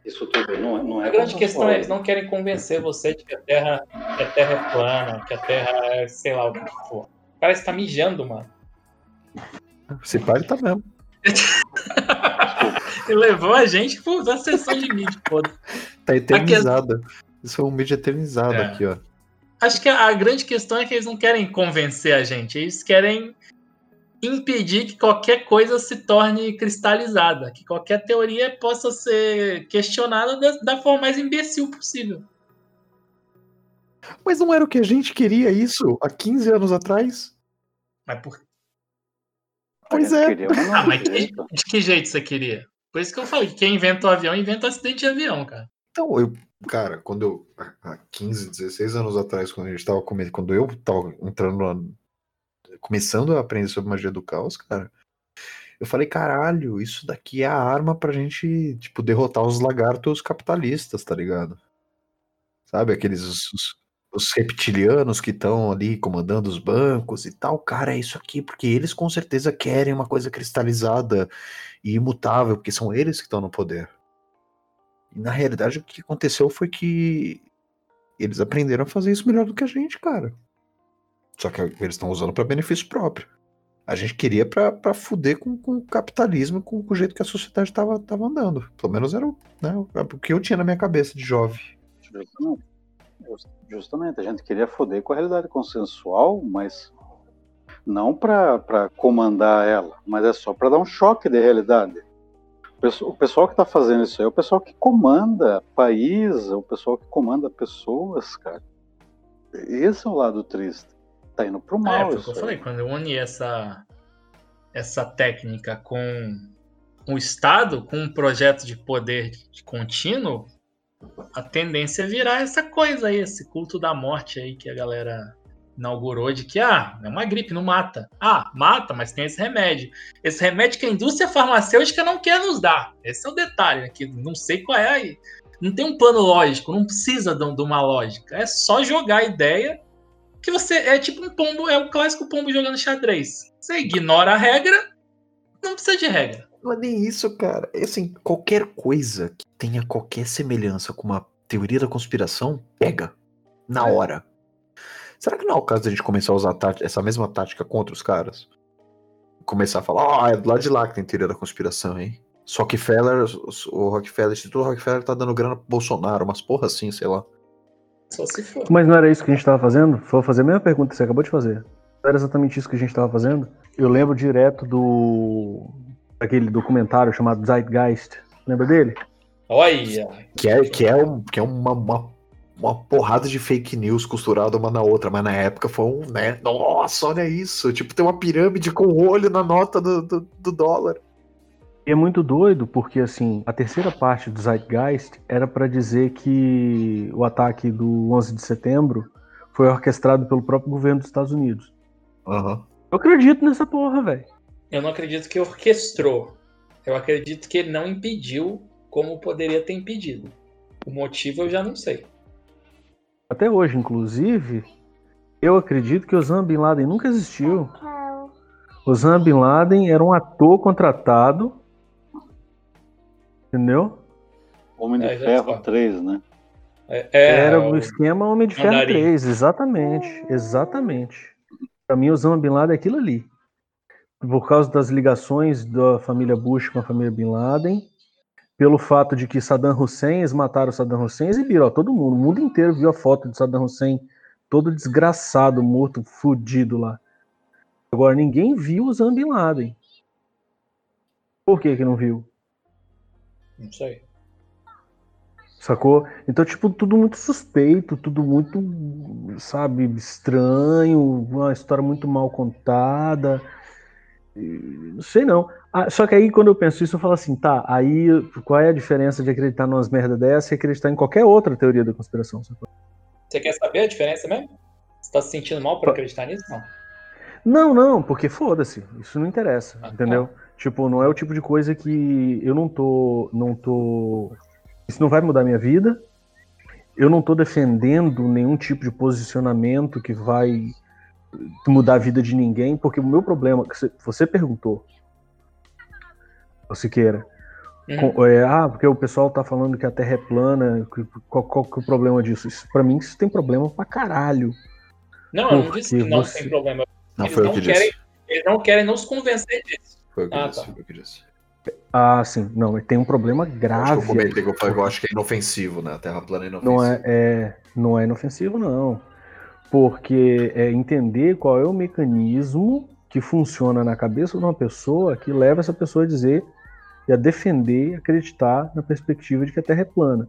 isso tudo. Não, é- não é a grande questão é eles não querem convencer você de que a Terra, que a terra é plana, que a Terra é sei lá o que for. O cara está mijando, mano. Se pá, ele tá mesmo. Ele levou a gente por uma sessão de mídia, foda. Tá eternizada. Isso é um mídia eternizado É. aqui, ó. Acho que a, a grande questão é que eles não querem convencer a gente, eles querem impedir que qualquer coisa se torne cristalizada, que qualquer teoria possa ser questionada da, da forma mais imbecil possível. Mas não era o que a gente queria isso há 15 anos atrás? Mas por Pois A gente é. queria, mas não Ah, mas que- jeito. de que jeito você queria? Por isso que eu falei que quem inventa o avião inventa acidente de avião, cara. Então, eu, cara, quando eu, há 15, 16 anos atrás, quando a gente tava come- quando eu tava entrando começando a aprender sobre magia do caos, cara, eu falei, caralho, isso daqui é a arma pra gente, tipo, derrotar os lagartos capitalistas, tá ligado? Sabe, aqueles os, os- os reptilianos que estão ali comandando os bancos e tal, cara, é isso aqui, porque eles com certeza querem uma coisa cristalizada e imutável, porque são eles que estão no poder. E na realidade o que aconteceu foi que eles aprenderam a fazer isso melhor do que a gente, cara. Só que eles estão usando para benefício próprio. A gente queria pra fuder com, com o capitalismo, com, com o jeito que a sociedade tava, tava andando. Pelo menos era né, o que eu tinha na minha cabeça de jovem. Justamente. Just- Justamente, a gente queria foder com a realidade consensual, mas não para comandar ela, mas é só para dar um choque de realidade. O pesso- O pessoal que está fazendo isso aí é o pessoal que comanda país, é o pessoal que comanda pessoas, cara. Esse é o lado triste. Tá indo pro É, mal foi o que eu falei, quando une essa, essa técnica com o Estado, com um projeto de poder de contínuo, a tendência é virar essa coisa aí, esse culto da morte aí que a galera inaugurou de que, ah, é uma gripe, não mata. Ah, mata, mas tem esse remédio. Esse remédio que a indústria farmacêutica não quer nos dar. Esse é o detalhe? Que não sei qual é aí. Não tem um plano lógico, não precisa de uma lógica. É só jogar a ideia que você é tipo um pombo, é o clássico pombo jogando xadrez. Você ignora a regra, não precisa de regra. Não é nem isso, cara. É assim, qualquer coisa que tenha qualquer semelhança com uma teoria da conspiração, pega. Na É. hora. Será que não é o caso de a gente começar a usar tática- essa mesma tática contra os caras? Começar a falar, ah, é do lado de lá que tem teoria da conspiração, hein? Rockefeller, o Rockefeller, o Instituto Rockefeller tá dando grana pro Bolsonaro, umas porra assim, sei lá. Só se for. Mas não era isso que a gente tava fazendo? Foi fazer a mesma pergunta que você acabou de fazer. Não era exatamente isso que a gente tava fazendo? Eu lembro direto do. Aquele documentário chamado Zeitgeist. Lembra dele? Olha, Que é, que é, um, que é uma, uma, uma porrada de fake news costurada uma na outra, mas na época foi um, né? Nossa, olha isso! Tipo, tem uma pirâmide com o olho na nota do, do, do dólar. E é muito doido porque, assim, a terceira parte do Zeitgeist era pra dizer que o ataque do 11 de setembro foi orquestrado pelo próprio governo dos Estados Unidos. Aham. Eu acredito nessa porra, velho. Eu não acredito que orquestrou. Eu acredito que ele não impediu como poderia ter impedido. O motivo eu já não sei. Até hoje, inclusive, eu acredito que Osama Bin Laden nunca existiu. Osama Bin Laden era um ator contratado. Entendeu? Homem de É, Ferro discordo. 3, né? É, é, Era o- o esquema Homem de Ferro Mandarim. 3, exatamente. Exatamente. Pra mim, Osama Bin Laden é aquilo ali. Por causa das ligações da família Bush com a família Bin Laden, pelo fato de que Saddam Hussein, eles mataram Saddam Hussein e exibiram, ó, todo mundo, o mundo inteiro viu a foto de Saddam Hussein todo desgraçado, morto, fudido lá. Agora, ninguém viu Osama Bin Laden. Por que que não viu? Não sei. Sacou? Então, tipo, tudo muito suspeito, tudo muito, sabe, estranho, uma história muito mal contada. Não sei não. Ah, só que aí, quando eu penso isso, eu falo assim, tá, aí qual é a diferença de acreditar numas merda dessa e acreditar em qualquer outra teoria da conspiração? Você quer saber a diferença mesmo? Você tá se sentindo mal por acreditar nisso? Não. Não, não, porque foda-se, isso não interessa, Ah, entendeu? Tipo, não é o tipo de coisa que eu não tô, não tô, isso não vai mudar minha vida. Eu não tô defendendo nenhum tipo de posicionamento que vai mudar a vida de ninguém, porque o meu problema, que você- perguntou, ô Siqueira, Uhum. com- é, ah, porque o pessoal tá falando que a Terra é plana, que- qual, qual que é o problema disso? Isso, pra mim, isso tem problema pra caralho. Não, eu não disse que não você- tem problema. Não, Eles foi eu não que querem- disse. Eles não querem nos convencer disso. Foi eu que Ah, disse, tá. foi eu que disse. Ah, sim, não, tem um problema Eu acho grave. que eu comentei aí. que eu falei que eu acho que é inofensivo, né? A Terra plana é inofensiva. Não é, é, não é inofensivo, não. Porque é entender qual é o mecanismo que funciona na cabeça de uma pessoa que leva essa pessoa a dizer e a defender, acreditar na perspectiva de que a Terra é plana.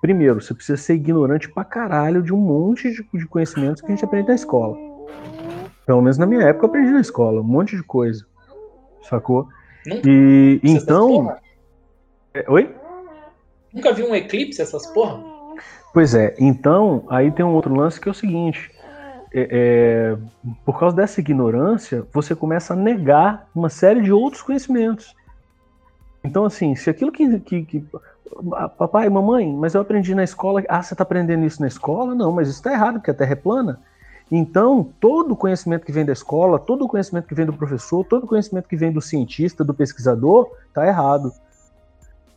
Primeiro, você precisa ser ignorante pra caralho de um monte de, conhecimentos que a gente aprende na escola. Pelo menos na minha época eu aprendi na escola, um monte de coisa. Sacou? Nunca E essas então. É, Oi? Nunca vi um eclipse essas porra? Pois é, então aí tem um outro lance que é o seguinte: é- é, por causa dessa ignorância, você começa a negar uma série de outros conhecimentos. Então, assim, se aquilo que. que, que- papai, mamãe, mas eu aprendi na escola. Ah, você está aprendendo isso na escola? Não, mas isso está errado, porque a Terra é plana. Então, todo o conhecimento que vem da escola, todo o conhecimento que vem do professor, todo o conhecimento que vem do cientista, do pesquisador, está errado.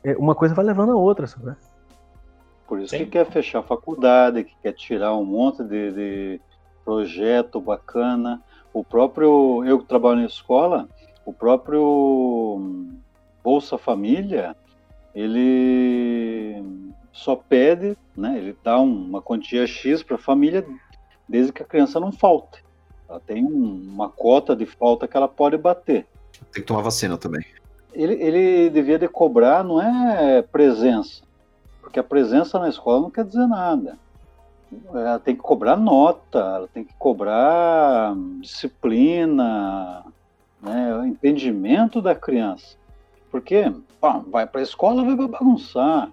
É, uma coisa vai levando a outra, sabe? Por isso Sim. que quer fechar a faculdade, que quer tirar um monte de, de projeto bacana. O próprio, eu que trabalho na escola, o próprio Bolsa Família, ele só pede, né, ele dá um- uma quantia X para a família, desde que a criança não falte. Ela tem um- uma cota de falta que ela pode bater Tem que tomar vacina também. ele, ele devia de cobrar não é presença, porque a presença na escola não quer dizer nada. Ela tem que cobrar nota, ela tem que cobrar disciplina, né, entendimento da criança. Porque pá, vai para a escola, vai bagunçar,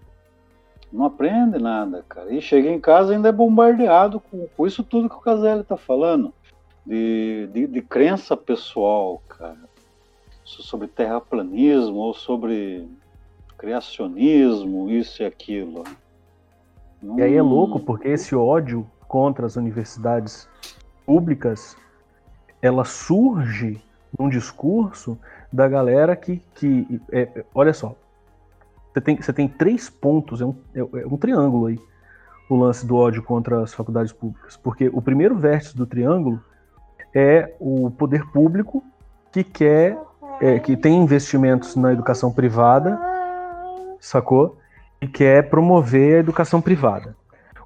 não aprende nada, cara. E chega em casa ainda é bombardeado com, com isso tudo que o Caselli está falando, de, de, de crença pessoal, cara so- sobre terraplanismo ou sobre criacionismo, isso e aquilo. E aí é Não- louco porque esse ódio contra as universidades públicas, ela surge num discurso da galera que, que é, é, olha só, você tem, você tem três pontos, é um, é, é um triângulo aí, o lance do ódio contra as faculdades públicas, porque o primeiro vértice do triângulo é o poder público que quer, é, que tem investimentos na educação privada, sacou? e quer promover a educação privada.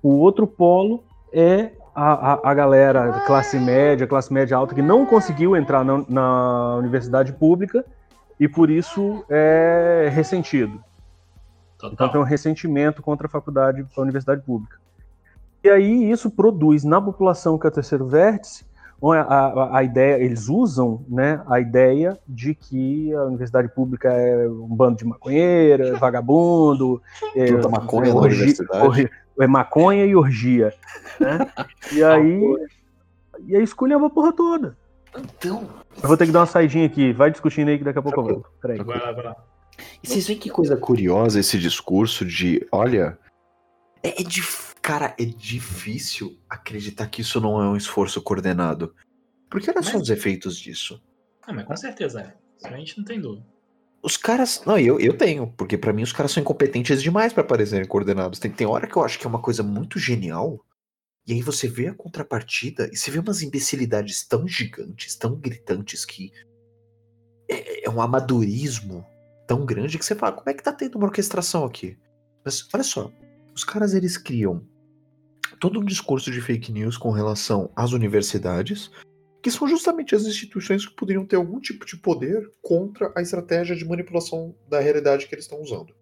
O outro polo é a, a, a galera classe média, classe média alta, que não conseguiu entrar na, na universidade pública e por isso é ressentido. Então Total. tem um ressentimento contra a faculdade, a universidade pública. E aí isso produz na população que é o terceiro vértice a, a, a ideia, eles usam né, a ideia de que a universidade pública é um bando de maconheiro, é vagabundo, é, Tanta maconha na orgi- universidade. orgi- é maconha e orgia. Né? E aí, e aí escolheu a porra toda. Então, Eu vou ter que dar uma saidinha aqui, vai discutindo aí que daqui a pouco eu volto. Peraí. Vai lá, vai lá. E vocês veem que coisa curiosa esse discurso de, olha, é, é dif- cara, é difícil acreditar que isso não é um esforço coordenado. Porque olha só Mas- os efeitos disso. Ah, mas com certeza é. Isso a gente não tem dúvida. Os caras, não, eu, eu tenho, porque pra mim os caras são incompetentes demais pra parecerem coordenados. Tem, tem hora que eu acho que é uma coisa muito genial. E aí você vê a contrapartida e você vê umas imbecilidades tão gigantes, tão gritantes que é, é um amadorismo tão grande que você fala, como é que tá tendo uma orquestração aqui? Mas olha só, os caras eles criam todo um discurso de fake news com relação às universidades, que são justamente as instituições que poderiam ter algum tipo de poder contra a estratégia de manipulação da realidade que eles estão usando.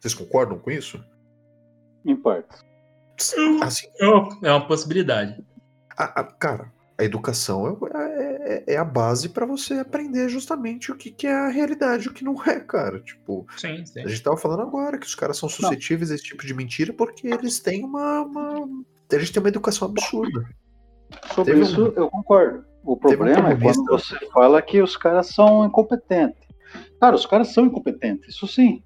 Vocês concordam com isso? Em parte. Assim, É uma- É uma possibilidade. a- a- cara, a educação é, é- é a base pra você aprender justamente o que, que é a realidade e o que não é, cara. Tipo, Sim, sim. a gente tava falando agora que os caras são suscetíveis a esse tipo de mentira porque eles têm uma. uma... A gente tem uma educação absurda. Sobre Teve isso um- eu concordo. O Teve um problema é quando você fala que os caras são incompetentes. Cara, os caras são incompetentes, isso sim.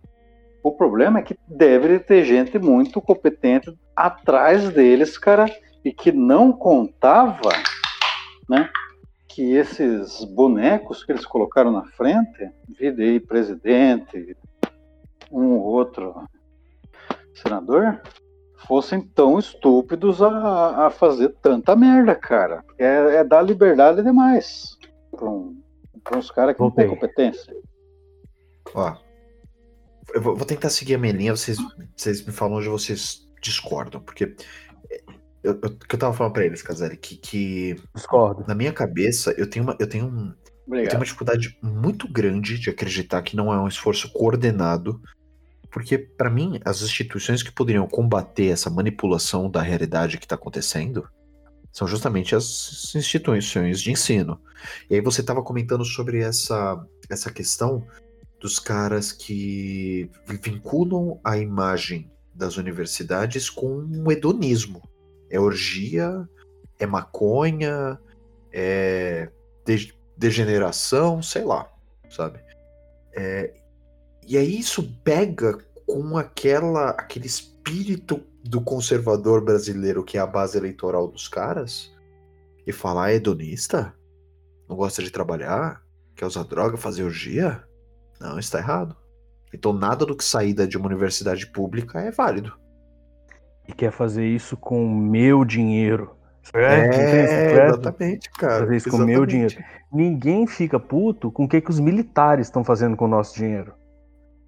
O problema é que deve ter gente muito competente atrás deles, cara, e que não contava, né, que esses bonecos que eles colocaram na frente, vida aí presidente, um ou outro senador, fossem tão estúpidos a, a fazer tanta merda, cara. É, é dar liberdade demais para um, uns caras que não têm Voltei. competência. Ó, eu vou, vou tentar seguir a minha linha, vocês, vocês me falam onde vocês discordam, porque eu, eu, que eu tava falando pra eles, Casari, que, que Discordo. na minha cabeça eu tenho uma, eu tenho um, Eu tenho uma dificuldade muito grande de acreditar que não é um esforço coordenado, porque, pra mim, as instituições que poderiam combater essa manipulação da realidade que está acontecendo são justamente as instituições de ensino. E aí você estava comentando sobre essa, essa questão dos caras que vinculam a imagem das universidades com o hedonismo. É orgia, é maconha, é de- degeneração, sei lá, sabe? É, e aí isso pega com aquela aquele espírito do conservador brasileiro que é a base eleitoral dos caras e falar "Ah, é hedonista? Não gosta de trabalhar? Quer usar droga, fazer orgia? Não, está errado. Então nada do que sair da- de uma universidade pública é válido. E quer fazer isso com o meu dinheiro. É, não É, exatamente, cara. Fazer isso com o meu exatamente. dinheiro. Ninguém fica puto com o que, que os militares estão fazendo com o nosso dinheiro.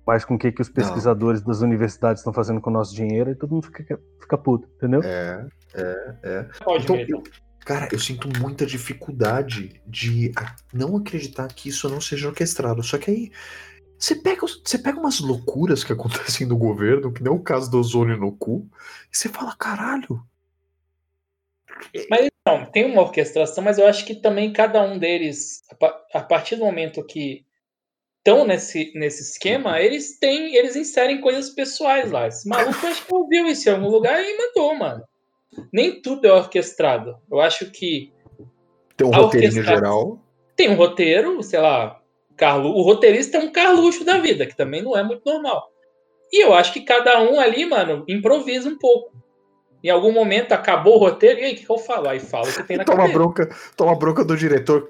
Mas com o que, que os pesquisadores das universidades estão fazendo com o nosso dinheiro e todo mundo fica, fica puto, entendeu? É, é, é. Pode Então, mesmo. cara, eu sinto muita dificuldade de não acreditar que isso não seja orquestrado. Só que aí você pega, você pega umas loucuras que acontecem no governo, que nem o caso do ozônio no cu, e você fala, caralho. Não, tem uma orquestração, mas eu acho que também cada um deles, a pa- a partir do momento que estão nesse, nesse esquema, eles têm, eles inserem coisas pessoais lá. Esse maluco acho que ouviu isso em algum lugar e mandou, mano. Nem tudo é orquestrado. Eu acho que Tem um roteirinho geral. tem um roteiro, sei lá, Carlu, o roteirista é um Carluxo da vida, que também não é muito normal. E eu acho que cada um ali, mano, improvisa um pouco. Em algum momento acabou o roteiro, e aí, o que, que eu falo? Aí falo o que tem na Toma cabeça. bronca, toma bronca do diretor.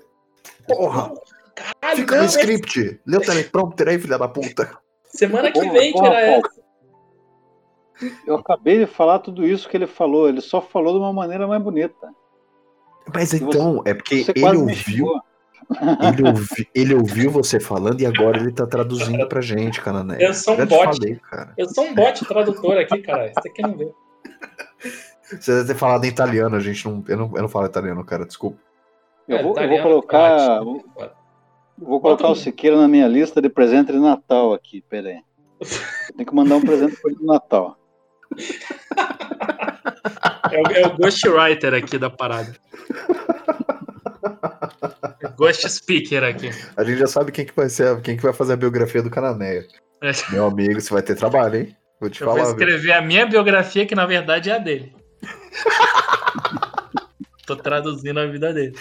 Porra, Caralho, fica não, no mas script. Lê o teleprompter aí, filha da puta. semana que Porra, vem porra, Paulo. essa. Eu acabei de falar tudo isso que ele falou, ele só falou de uma maneira mais bonita. Mas você- então, é porque Você ele ouviu, xingou. Ele, ouvi, ele ouviu você falando e agora ele tá traduzindo pra gente, Canané. Eu sou um bot. falei, cara. Eu sou um bot tradutor aqui, cara. Você aqui não vê. Você deve ter falado em italiano, a gente não. Eu não, eu não falo italiano, cara, desculpa. Eu É, vou, eu vou colocar, ótimo. vou colocar o Siqueira na minha lista de presente de Natal aqui, pera aí. Eu tenho que mandar um presente para ele no Natal. É o, é o ghostwriter aqui da parada. Ghost speaker aqui. A gente já sabe quem que vai ser, quem que vai fazer a biografia do Cananéia. É. Meu amigo, você vai ter trabalho, hein? Vou te Eu vou falar, viu? escrever a minha biografia, que na verdade é a dele. Tô traduzindo a vida dele.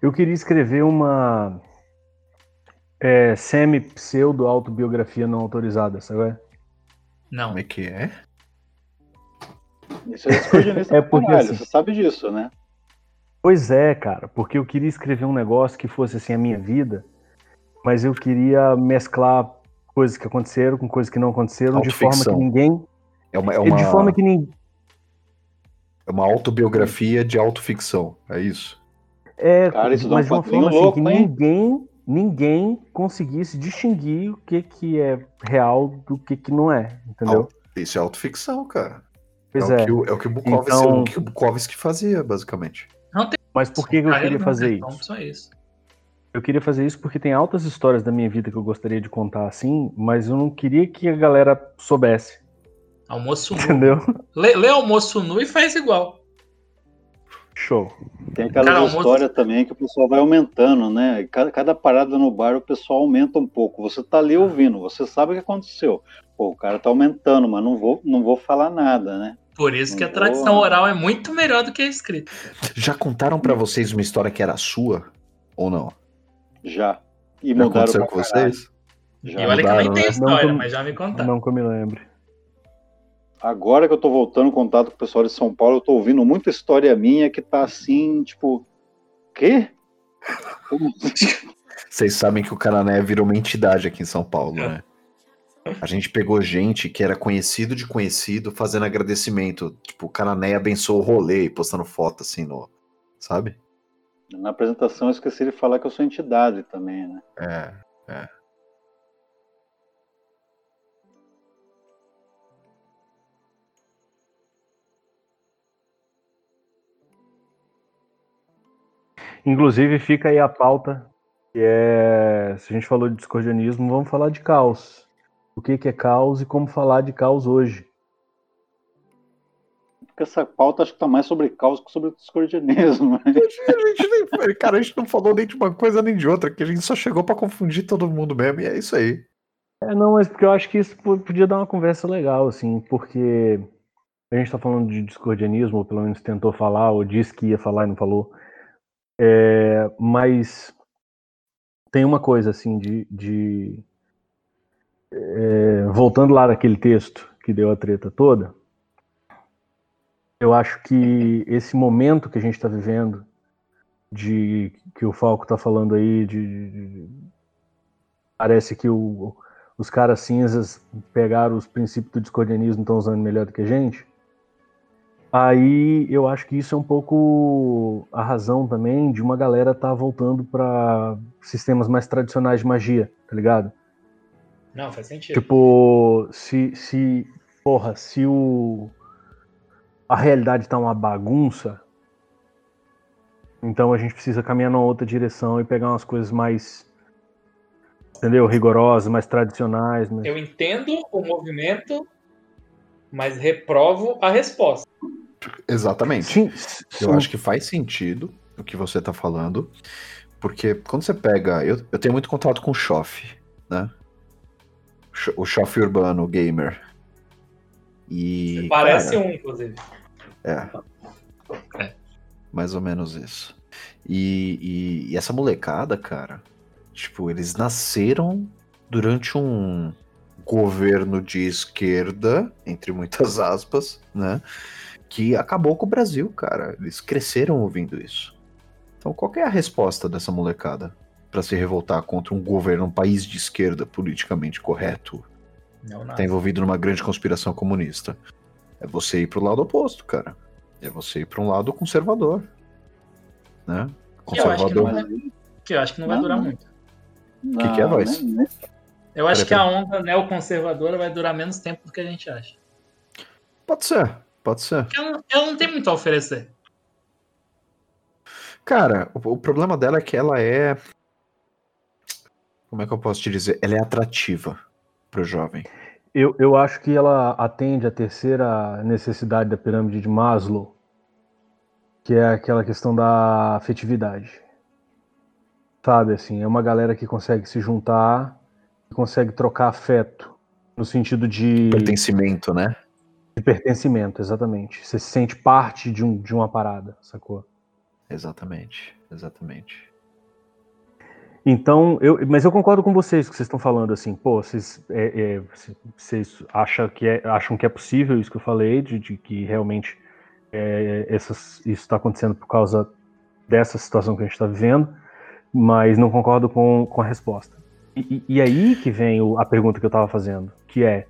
Eu queria escrever uma é, semi-pseudo-autobiografia não autorizada, sabe? Não. Como é que é? Isso é escordenista É porque, caralho, assim- você sabe disso, né? Pois é, cara, porque eu queria escrever um negócio que fosse assim a minha vida, mas eu queria mesclar coisas que aconteceram com coisas que não aconteceram de forma que ninguém. É uma, é uma, De forma que ninguém. é uma autobiografia de autoficção, é isso? É, Cara, isso dá mas um de uma forma assim, louco, que hein? ninguém, ninguém conseguisse distinguir o que, que é real do que, que não é, entendeu? Isso é autoficção, cara. Pois é, é. O que o, é o que o Bukowski, Então- o que o Bukowski fazia, basicamente. Mas por que, que eu queria do fazer isso? só isso. Eu queria fazer isso porque tem altas histórias da minha vida que eu gostaria de contar assim, mas eu não queria que a galera soubesse, Almoço nu. entendeu? Lê, lê almoço nu e faz igual. Show. Tem aquelas Cara, almoço- histórias também que o pessoal vai aumentando, né? Cada, cada parada no bar o pessoal aumenta um pouco. Você tá ali ouvindo, você sabe o que aconteceu. Pô, o cara tá aumentando, mas não vou, não vou falar nada, né? Por isso que a tradição oral é muito melhor do que a escrita. Já contaram pra vocês uma história que era sua? Ou não? Já. E Já mudaram aconteceu com caralho. vocês? Já. e olha que eu nem mudaram, tenho né? história, Não, mas já me contaram. Não que eu me lembre. Agora que eu tô voltando em contato com o pessoal de São Paulo, eu tô ouvindo muita história minha que tá assim, tipo. Quê? Como- Vocês sabem que o Canané virou uma entidade aqui em São Paulo, É. né? A gente pegou gente que era conhecido de conhecido fazendo agradecimento. Tipo, o Canané abençoou o rolê e postando foto assim no. Sabe? Na apresentação eu esqueci de falar que eu sou entidade também, né? É. Inclusive, fica aí a pauta, que é. Se a gente falou de discordianismo, vamos falar de caos. O que, que é caos e como falar de caos hoje. Porque essa pauta acho que tá mais sobre caos que sobre discordianismo. né? A gente nem, cara, a gente não falou nem de uma coisa nem de outra, que a gente só chegou pra confundir todo mundo mesmo, e é isso aí. É, não, mas porque eu acho que isso po- podia dar uma conversa legal, assim, porque a gente tá falando de discordianismo, ou pelo menos tentou falar, ou disse que ia falar e não falou. É, mas tem uma coisa, assim, de. de é, voltando lá naquele texto que deu a treta toda, eu acho que esse momento que a gente está vivendo, de que o Falco está falando aí, de, de- parece que o, os caras cinzas pegaram os princípios do discordianismo e estão usando melhor do que a gente. Aí eu acho que isso é um pouco a razão também de uma galera estar voltando para sistemas mais tradicionais de magia, tá ligado? Não, faz sentido. Tipo, se, se porra, se o a realidade tá uma bagunça, então a gente precisa caminhar numa outra direção e pegar umas coisas mais entendeu? Rigorosas, mais tradicionais, né? Eu entendo o movimento, mas reprovo a resposta. Exatamente. Sim, Eu acho que faz sentido o que você tá falando, porque quando você pega. Eu, eu tenho muito contato com o Shoff, né? O Shoff urbano gamer. E. Parece cara, um, inclusive. É. É. Mais ou menos isso. E, e- e essa molecada, cara, tipo, eles nasceram durante um governo de esquerda, entre muitas aspas, né? Que acabou com o Brasil, cara. Eles cresceram ouvindo isso. Então, qual que é a resposta dessa molecada para se revoltar contra um governo, um país de esquerda politicamente correto, Não, nada. tá envolvido numa grande conspiração comunista. É você ir pro lado oposto, cara. É você ir pra um lado conservador. Né? Que eu acho que não Conservador. vai, que eu acho que não vai Não, durar não. muito. Não, que é, voz? nem- Eu acho que a onda neoconservadora vai durar menos tempo do que a gente acha. Pode ser, pode ser. Porque ela, ela não tem muito a oferecer. Cara, o, o problema dela é que ela é. Como é que eu posso te dizer? Ela é atrativa pro jovem. Eu, eu acho que ela atende a terceira necessidade da pirâmide de Maslow, que é aquela questão da afetividade. Sabe, assim, é uma galera que consegue se juntar, consegue trocar afeto, no sentido de, Pertencimento, né? de pertencimento, exatamente. Você se sente parte de, um, de uma parada, sacou? Exatamente, exatamente. Então, eu, mas eu concordo com vocês que vocês estão falando assim, pô, vocês, é, é, vocês acham, que é, acham que é possível isso que eu falei, de, de que realmente é, essas, isso está acontecendo por causa dessa situação que a gente está vivendo, mas não concordo com, com a resposta. E, e- e aí que vem o- a pergunta que eu estava fazendo, que é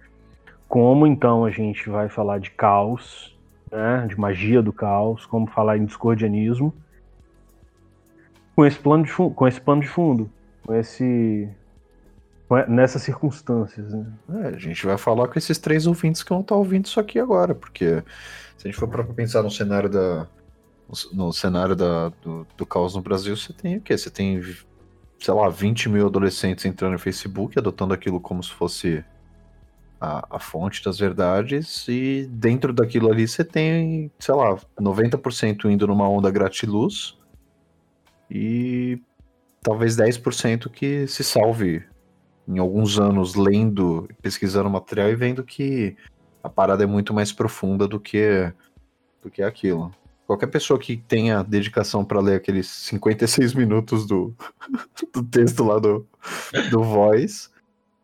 como então a gente vai falar de caos, né, de magia do caos, como falar em discordianismo, com esse plano de fundo, com esse pano de fundo, com esse nessas circunstâncias, né? É, a gente vai falar com esses três ouvintes que vão estar ouvindo isso aqui agora, porque se a gente for para pensar no cenário da no cenário da, do, do caos no Brasil, você tem o quê? Você tem, sei lá, 20 mil adolescentes entrando no Facebook, adotando aquilo como se fosse a, a fonte das verdades, e dentro daquilo ali você tem, sei lá, 90% indo numa onda gratiluz e talvez 10% que se salve em alguns anos lendo, pesquisando material e vendo que a parada é muito mais profunda do que, do que aquilo. Qualquer pessoa que tenha dedicação para ler aqueles 56 minutos do, do texto lá do, do Voice,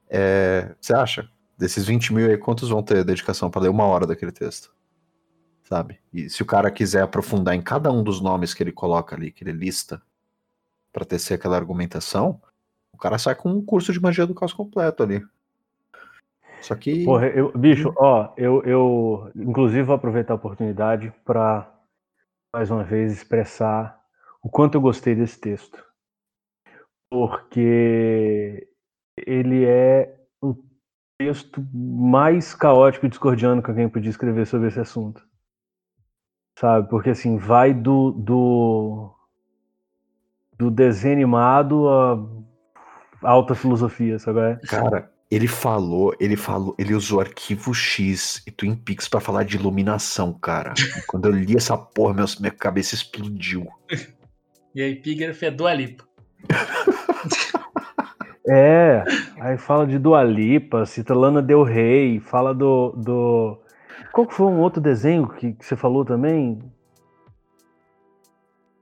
é, você acha? Desses 20 mil aí, quantos vão ter dedicação para ler uma hora daquele texto? Sabe? E se o cara quiser aprofundar em cada um dos nomes que ele coloca ali, que ele lista, para tecer aquela argumentação, o cara sai com um curso de magia do caos completo ali. Só que. Porra, eu, bicho, ó, eu, eu inclusive vou aproveitar a oportunidade para mais uma vez expressar o quanto eu gostei desse texto. Porque ele é o texto mais caótico e discordiano que alguém podia escrever sobre esse assunto. Sabe? Porque assim, vai do, do, do desenho animado a alta filosofia, sabe? Cara, ele falou, ele falou, ele usou arquivo X e Twin Peaks para falar de iluminação, cara. E quando eu li essa porra, meu, minha cabeça explodiu. E aí, Pigger é Dua Lipa. É, aí fala de Dua Lipa, cita Lana Del Rey, fala do, do... Qual que foi um outro desenho que, que você falou também?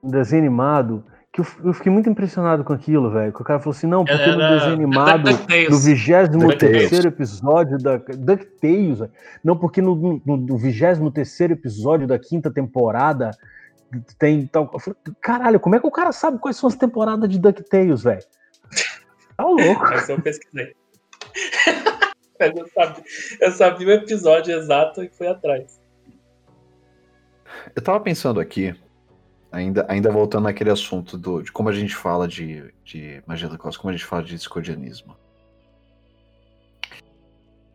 Um desenho animado que eu, eu, fiquei muito impressionado com aquilo, velho. Que o cara falou assim, não, porque Era... no desenho animado, no 23 episódio da DuckTales, não, porque no, no, no 23 episódio da quinta temporada tem tal. Caralho, como é que o cara sabe quais são as temporadas de DuckTales, velho? Tá louco. Mas eu pesquisei. Mas eu sabia, eu sabia o episódio exato e fui atrás. Eu tava pensando aqui, Ainda, ainda voltando naquele assunto do, de como a gente fala de, de magia do caos, como a gente fala de discordianismo.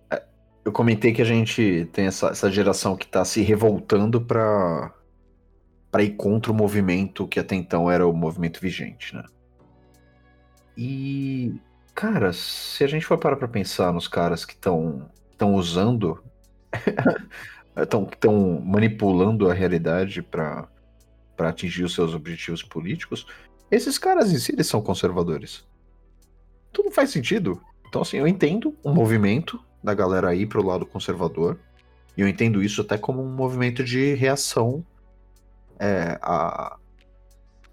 É, eu comentei que a gente tem essa, essa geração que está se revoltando para para ir contra o movimento que até então era o movimento vigente, né? E, cara, se a gente for parar para pensar nos caras que estão estão usando, estão manipulando a realidade para para atingir os seus objetivos políticos, esses caras em si eles são conservadores. Tudo faz sentido. Então, assim, eu entendo um movimento da galera aí pro lado conservador, e eu entendo isso até como um movimento de reação é, a,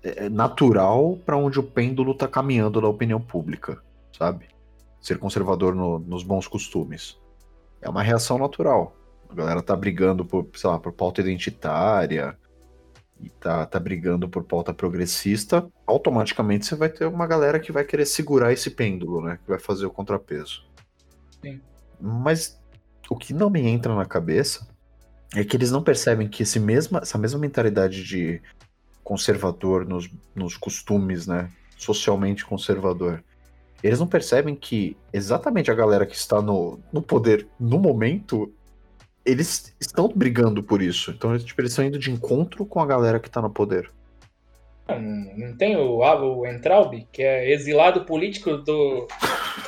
é, natural para onde o pêndulo tá caminhando na opinião pública, sabe? Ser conservador no, nos bons costumes. É uma reação natural. A galera tá brigando por, sei lá, por pauta identitária, e tá, tá brigando por pauta progressista, automaticamente você vai ter uma galera que vai querer segurar esse pêndulo, né? Que vai fazer o contrapeso. Sim. Mas o que não me entra na cabeça é que eles não percebem que esse mesma, essa mesma mentalidade de conservador nos, nos costumes, né? Socialmente conservador. Eles não percebem que exatamente a galera que está no, no poder no momento eles estão brigando por isso. Então, tipo, eles estão indo de encontro com a galera que tá no poder. Não, não tem o, o Entraub, que é exilado político do.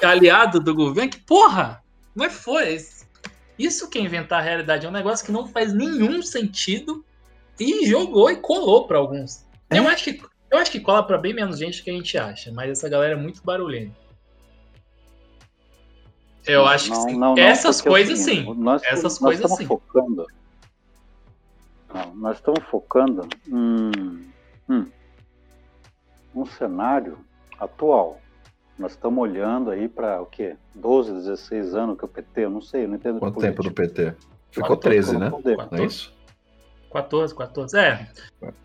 aliado do governo? Que porra! Não é foi. Isso que é inventar a realidade. É um negócio que não faz nenhum sentido e jogou e colou para alguns. É? Eu, acho que, eu acho que cola para bem menos gente do que a gente acha, mas essa galera é muito barulhenta. Eu acho não, que sim. Não, não, Essas coisas assim, sim. Nós, Essas nós coisas estamos sim. Focando, nós estamos focando em, hum, um cenário atual. Nós estamos olhando aí para o quê? 12, 16 anos que o PT, eu não sei, eu não entendo. Quanto tempo do PT? Ficou 13, né? Poder. Não é isso? 14, 14. É.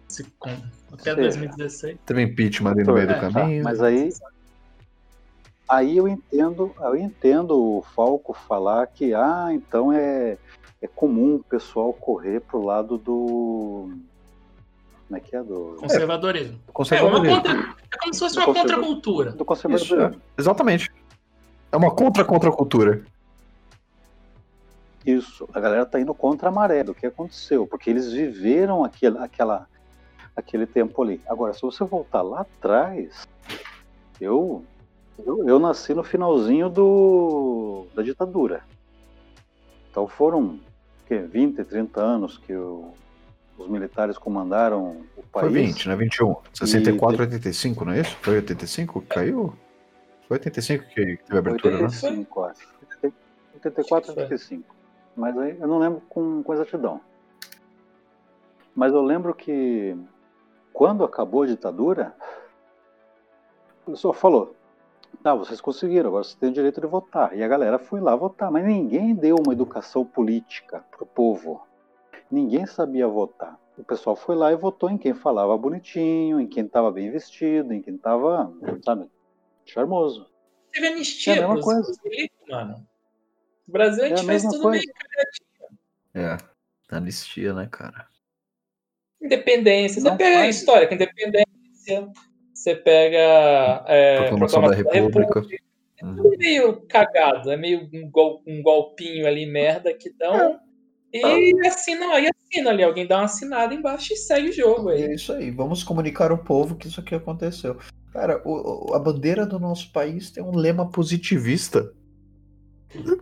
Se, com, até sei. 2016. Teve impeachment ali no meio é, do caminho. Tá, mas aí Aí eu entendo, eu entendo o Falco falar que ah, então é, é comum o pessoal correr pro lado do como é que é do conservadorismo. É, conservadorismo. É, uma contra, é como se fosse uma contracultura. Do conservadorismo. Isso, é, exatamente. É uma contra-contracultura. Isso, a galera tá indo contra a maré do que aconteceu, porque eles viveram aquele, aquela, aquele tempo ali. Agora, se você voltar lá atrás, eu eu, eu nasci no finalzinho do, da ditadura. Então foram que, 20, 30 anos que o, os militares comandaram o país. Foi 20, né? 21. 64, e... 85, não é isso? Foi 85 que caiu? Foi 85 que teve abertura, 85, né? Acho. 84, 85. mas aí eu não lembro com, com exatidão. Mas eu lembro que quando acabou a ditadura, o pessoal falou: tá, vocês conseguiram, agora vocês têm o direito de votar. E a galera foi lá votar, mas ninguém deu uma educação política pro povo. Ninguém sabia votar. O pessoal foi lá e votou em quem falava bonitinho, em quem estava bem vestido, em quem estava, sabe, charmoso. Teve anistia É a mesma coisa. eleitos, mano. O Brasil a É a gente fez mesma tudo coisa. meio. É. Anistia, né, cara? Independência. Você Não pega a história com independência, você pega é, Proclamação da República. É Uhum. tudo meio cagado, é meio um, gol, um golpinho ali, merda, que dão. E assina, aí assina ali, alguém dá uma assinada embaixo e segue o jogo aí. É isso aí, vamos comunicar ao povo que isso aqui aconteceu. Cara, o- o- a bandeira do nosso país tem um lema positivista.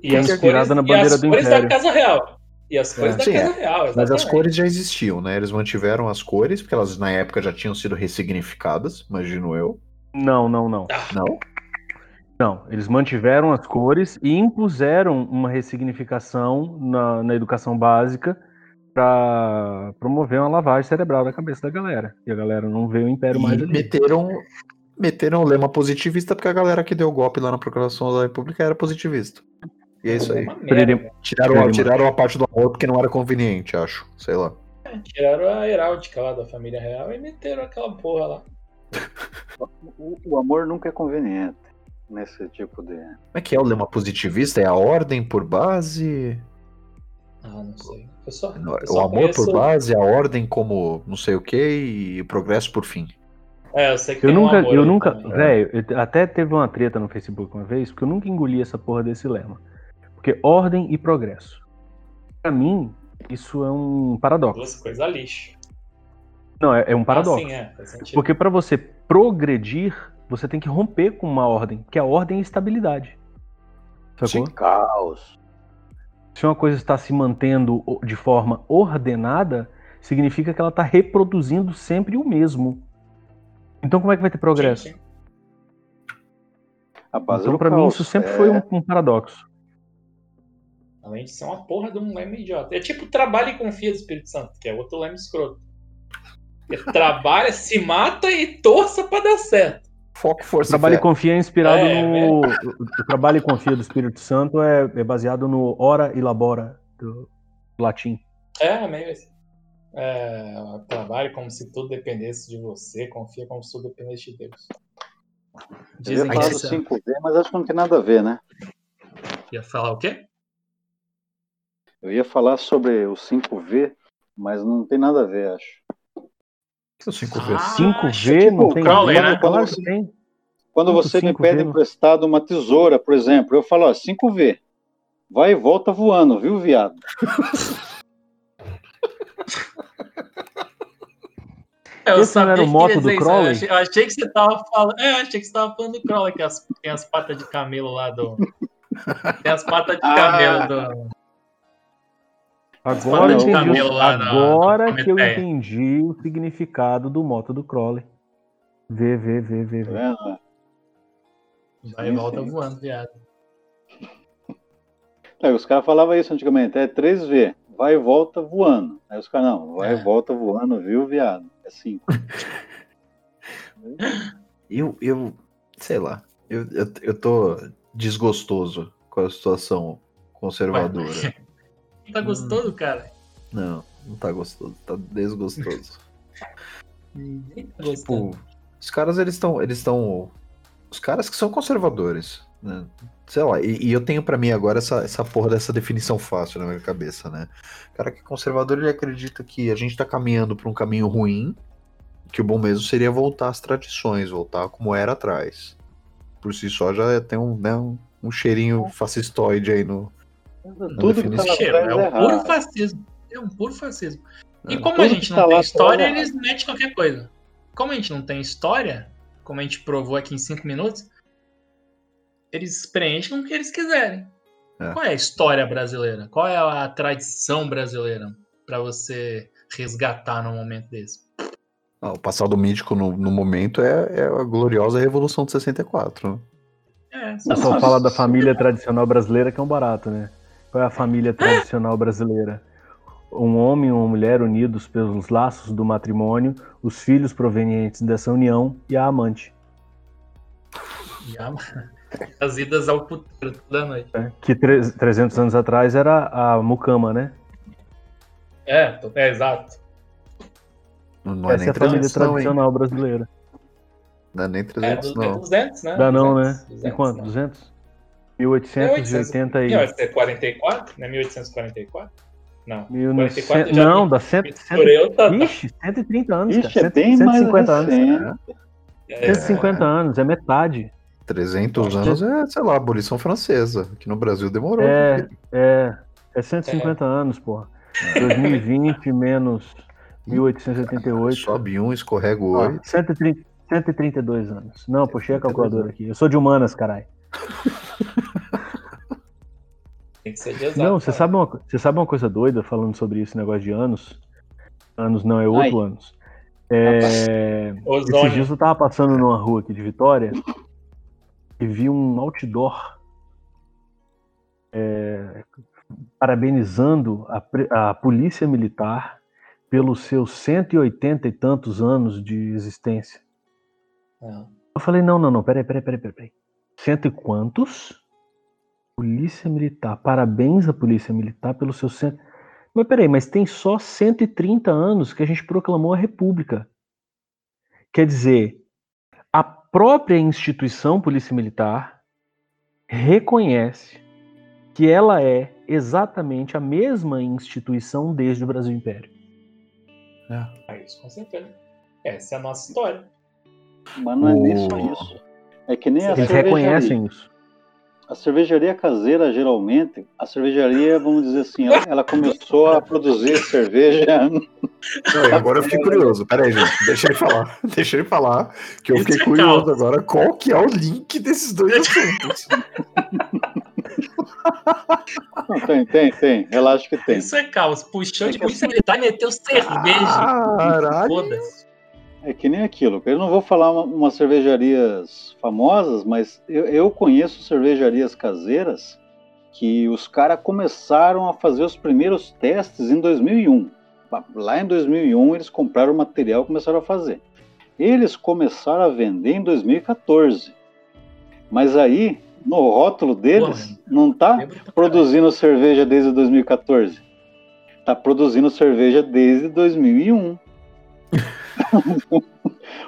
E as inspirada na e bandeira as do cores da Império. Casa Real. E as cores É, da sim, Casa Real, Mas as exatamente. cores já existiam, né? Eles mantiveram as cores, porque elas na época já tinham sido ressignificadas, imagino eu. Não, não, não. Ah, Não? Não, eles mantiveram as cores e impuseram uma ressignificação na, na educação básica para promover uma lavagem cerebral da cabeça da galera. E a galera não vê o império mais E ali. meteram, meteram o lema positivista porque a galera que deu o golpe lá na Proclamação da República era positivista. E é isso aí. merda. Tiraram, tiraram a parte do amor porque não era conveniente, acho. Sei lá. É, Tiraram a heráldica lá da família real e meteram aquela porra lá. O, o amor nunca é conveniente nesse tipo de. Como é que é o lema positivista? É a ordem por base? Ah, não sei. Eu só, O eu só amor conheço- por base, a ordem como não sei o que e o progresso por fim. É, eu sei que Eu tem um nunca, amor eu nunca, velho, até teve uma treta no Facebook uma vez, porque eu nunca engoli essa porra desse lema. Porque ordem e progresso. Pra mim, isso é um paradoxo. Duas coisas lixo. Não, é, é um paradoxo. Ah, sim, é. Porque pra você progredir, você tem que romper com uma ordem, que a ordem é estabilidade. Sacou? Caos. Se uma coisa está se mantendo de forma ordenada, significa que ela está reproduzindo sempre o mesmo. Então como é que vai ter progresso? Sim, sim. Então pra mim isso sempre É, foi um, um paradoxo. Além de ser uma porra de um lema idiota. É tipo trabalha e confia do Espírito Santo, que é outro lema escroto. É trabalha, se mata e torça pra dar certo. Foco, força Trabalho e confia é inspirado É, no. O trabalho e confia do Espírito Santo é, é baseado no ora e labora do latim. É, meio assim. É, trabalhe como se tudo dependesse de você, confia como se tudo dependesse de Deus. Eu ia Dizem que falar do isso- 5V, mas acho que não tem nada a ver, né? Ia falar o quê? Eu ia falar sobre o 5V, mas não tem nada a ver, acho. São cinco Ah, vezes. 5V tipo não o tem Crowley, nada, né? Quando você- tem. Quando Cinco, você me pede não. emprestado uma tesoura, por exemplo, eu falo, ó, 5V. Vai e volta voando, viu, viado? É, eu Esse não era o moto do. Crowley? Eu achei, eu achei que você tava falando. É, eu achei que você tava falando do Crowley, que as- tem as patas de camelo lá do. Tem as patas de Ah. camelo do. Agora, eu entendi, agora na que eu entendi o significado do moto do Crowley. V, V, V, V, Tá V. vendo? Vai e Sim, volta sim. voando, viado. Aí os caras falavam isso antigamente, é 3V, vai e volta voando. Aí os caras, não, vai É. e volta voando, viu, viado? É 5. Eu, eu, sei lá, eu, eu, eu tô desgostoso com a situação conservadora. Tá gostoso, cara? Não, não tá gostoso, tá desgostoso. Ninguém tá gostando. tipo, os caras eles estão, eles estão, os caras que são conservadores, né? Sei lá, e, e eu tenho pra mim agora essa, essa porra dessa definição fácil na minha cabeça, né? O cara que é conservador ele acredita que a gente tá caminhando pra um caminho ruim, que o bom mesmo seria voltar às tradições, voltar como era atrás. Por si só já tem um, né, um, um cheirinho fascistoide aí no. Tudo que tá lá Cheiro, é é um puro errado. fascismo. É um puro fascismo. E É. como a gente não tá tem lá história, é eles metem qualquer coisa. Como a gente não tem história, como a gente provou aqui em cinco minutos, eles preenchem com o que eles quiserem. É. Qual é a história brasileira? Qual é a tradição brasileira pra você resgatar num momento desse? Ah, o passado mítico no, no momento é, é a gloriosa Revolução de 64. né? É, só fala da família tradicional brasileira que é um barato, né? Qual é a família tradicional brasileira? Um homem e uma mulher unidos pelos laços do matrimônio, os filhos provenientes dessa união e a amante. E a- As idas ao puteiro toda noite. né? Que tre- 300 anos atrás era a mucama, né? É, é exato. Não, não é Essa é a família 300 não, hein? tradicional brasileira. Não é nem É, 300 du- é não. 200, né? Dá não, 200, né? 200, Em quanto? né? 200? 1880 e... 1844? Não é 1844? Não. 1900 44 já Não, dá 100, me misturei, eu tô- Ixi, 130 anos, Ixi, cara. é bem mais 150 anos. recente. É, 150 anos, é metade. 300 anos é, sei lá, abolição francesa. Aqui no Brasil demorou. É, filho. é, é 150 anos, porra. 2020 menos 1888. Sobe um, escorrega o. 130, 132 anos. Não, puxei a calculadora aqui. Eu sou de humanas, caralho. Tem que ser de exato. Não, você sabe, uma, você sabe uma coisa doida falando sobre esse negócio de anos? Anos não, é oito anos. É, esses Ozônio. dias eu tava passando numa rua aqui de Vitória e vi um outdoor é, parabenizando a, a polícia militar pelos seus 180 e tantos anos de existência. Não. Eu falei, não, não, não, peraí, peraí, peraí, peraí. Cento e quantos? Polícia Militar. Parabéns à Polícia Militar pelo seu cento. Mas peraí, mas tem só 130 anos que a gente proclamou a República. Quer dizer, a própria instituição Polícia Militar reconhece que ela é exatamente a mesma instituição desde o Brasil Império. Ah, isso com certeza. Essa é a nossa história. Mas não é nem só isso. É que nem a Eles cervejaria. reconhecem isso. A cervejaria caseira, geralmente, a cervejaria, vamos dizer assim, ela, ela começou a produzir cerveja. Não, e agora eu fiquei curioso. Pera aí, gente. Deixa ele falar. Deixa ele falar. Que eu fiquei é curioso agora. Qual que é o link desses dois assuntos? Não, tem, tem, tem. Relaxa que tem. Isso é caos. Puxou É de que polícia militar e meteu cerveja. Caralho. Foda-se. É que nem aquilo. Eu não vou falar uma- umas cervejarias famosas, mas eu, eu conheço cervejarias caseiras que os caras começaram a fazer os primeiros testes em 2001. Lá em 2001 eles compraram o material e começaram a fazer. Eles começaram a vender em 2014. Mas aí, no rótulo deles, não tá caralho. produzindo cerveja desde 2014. Tá produzindo cerveja desde 2001.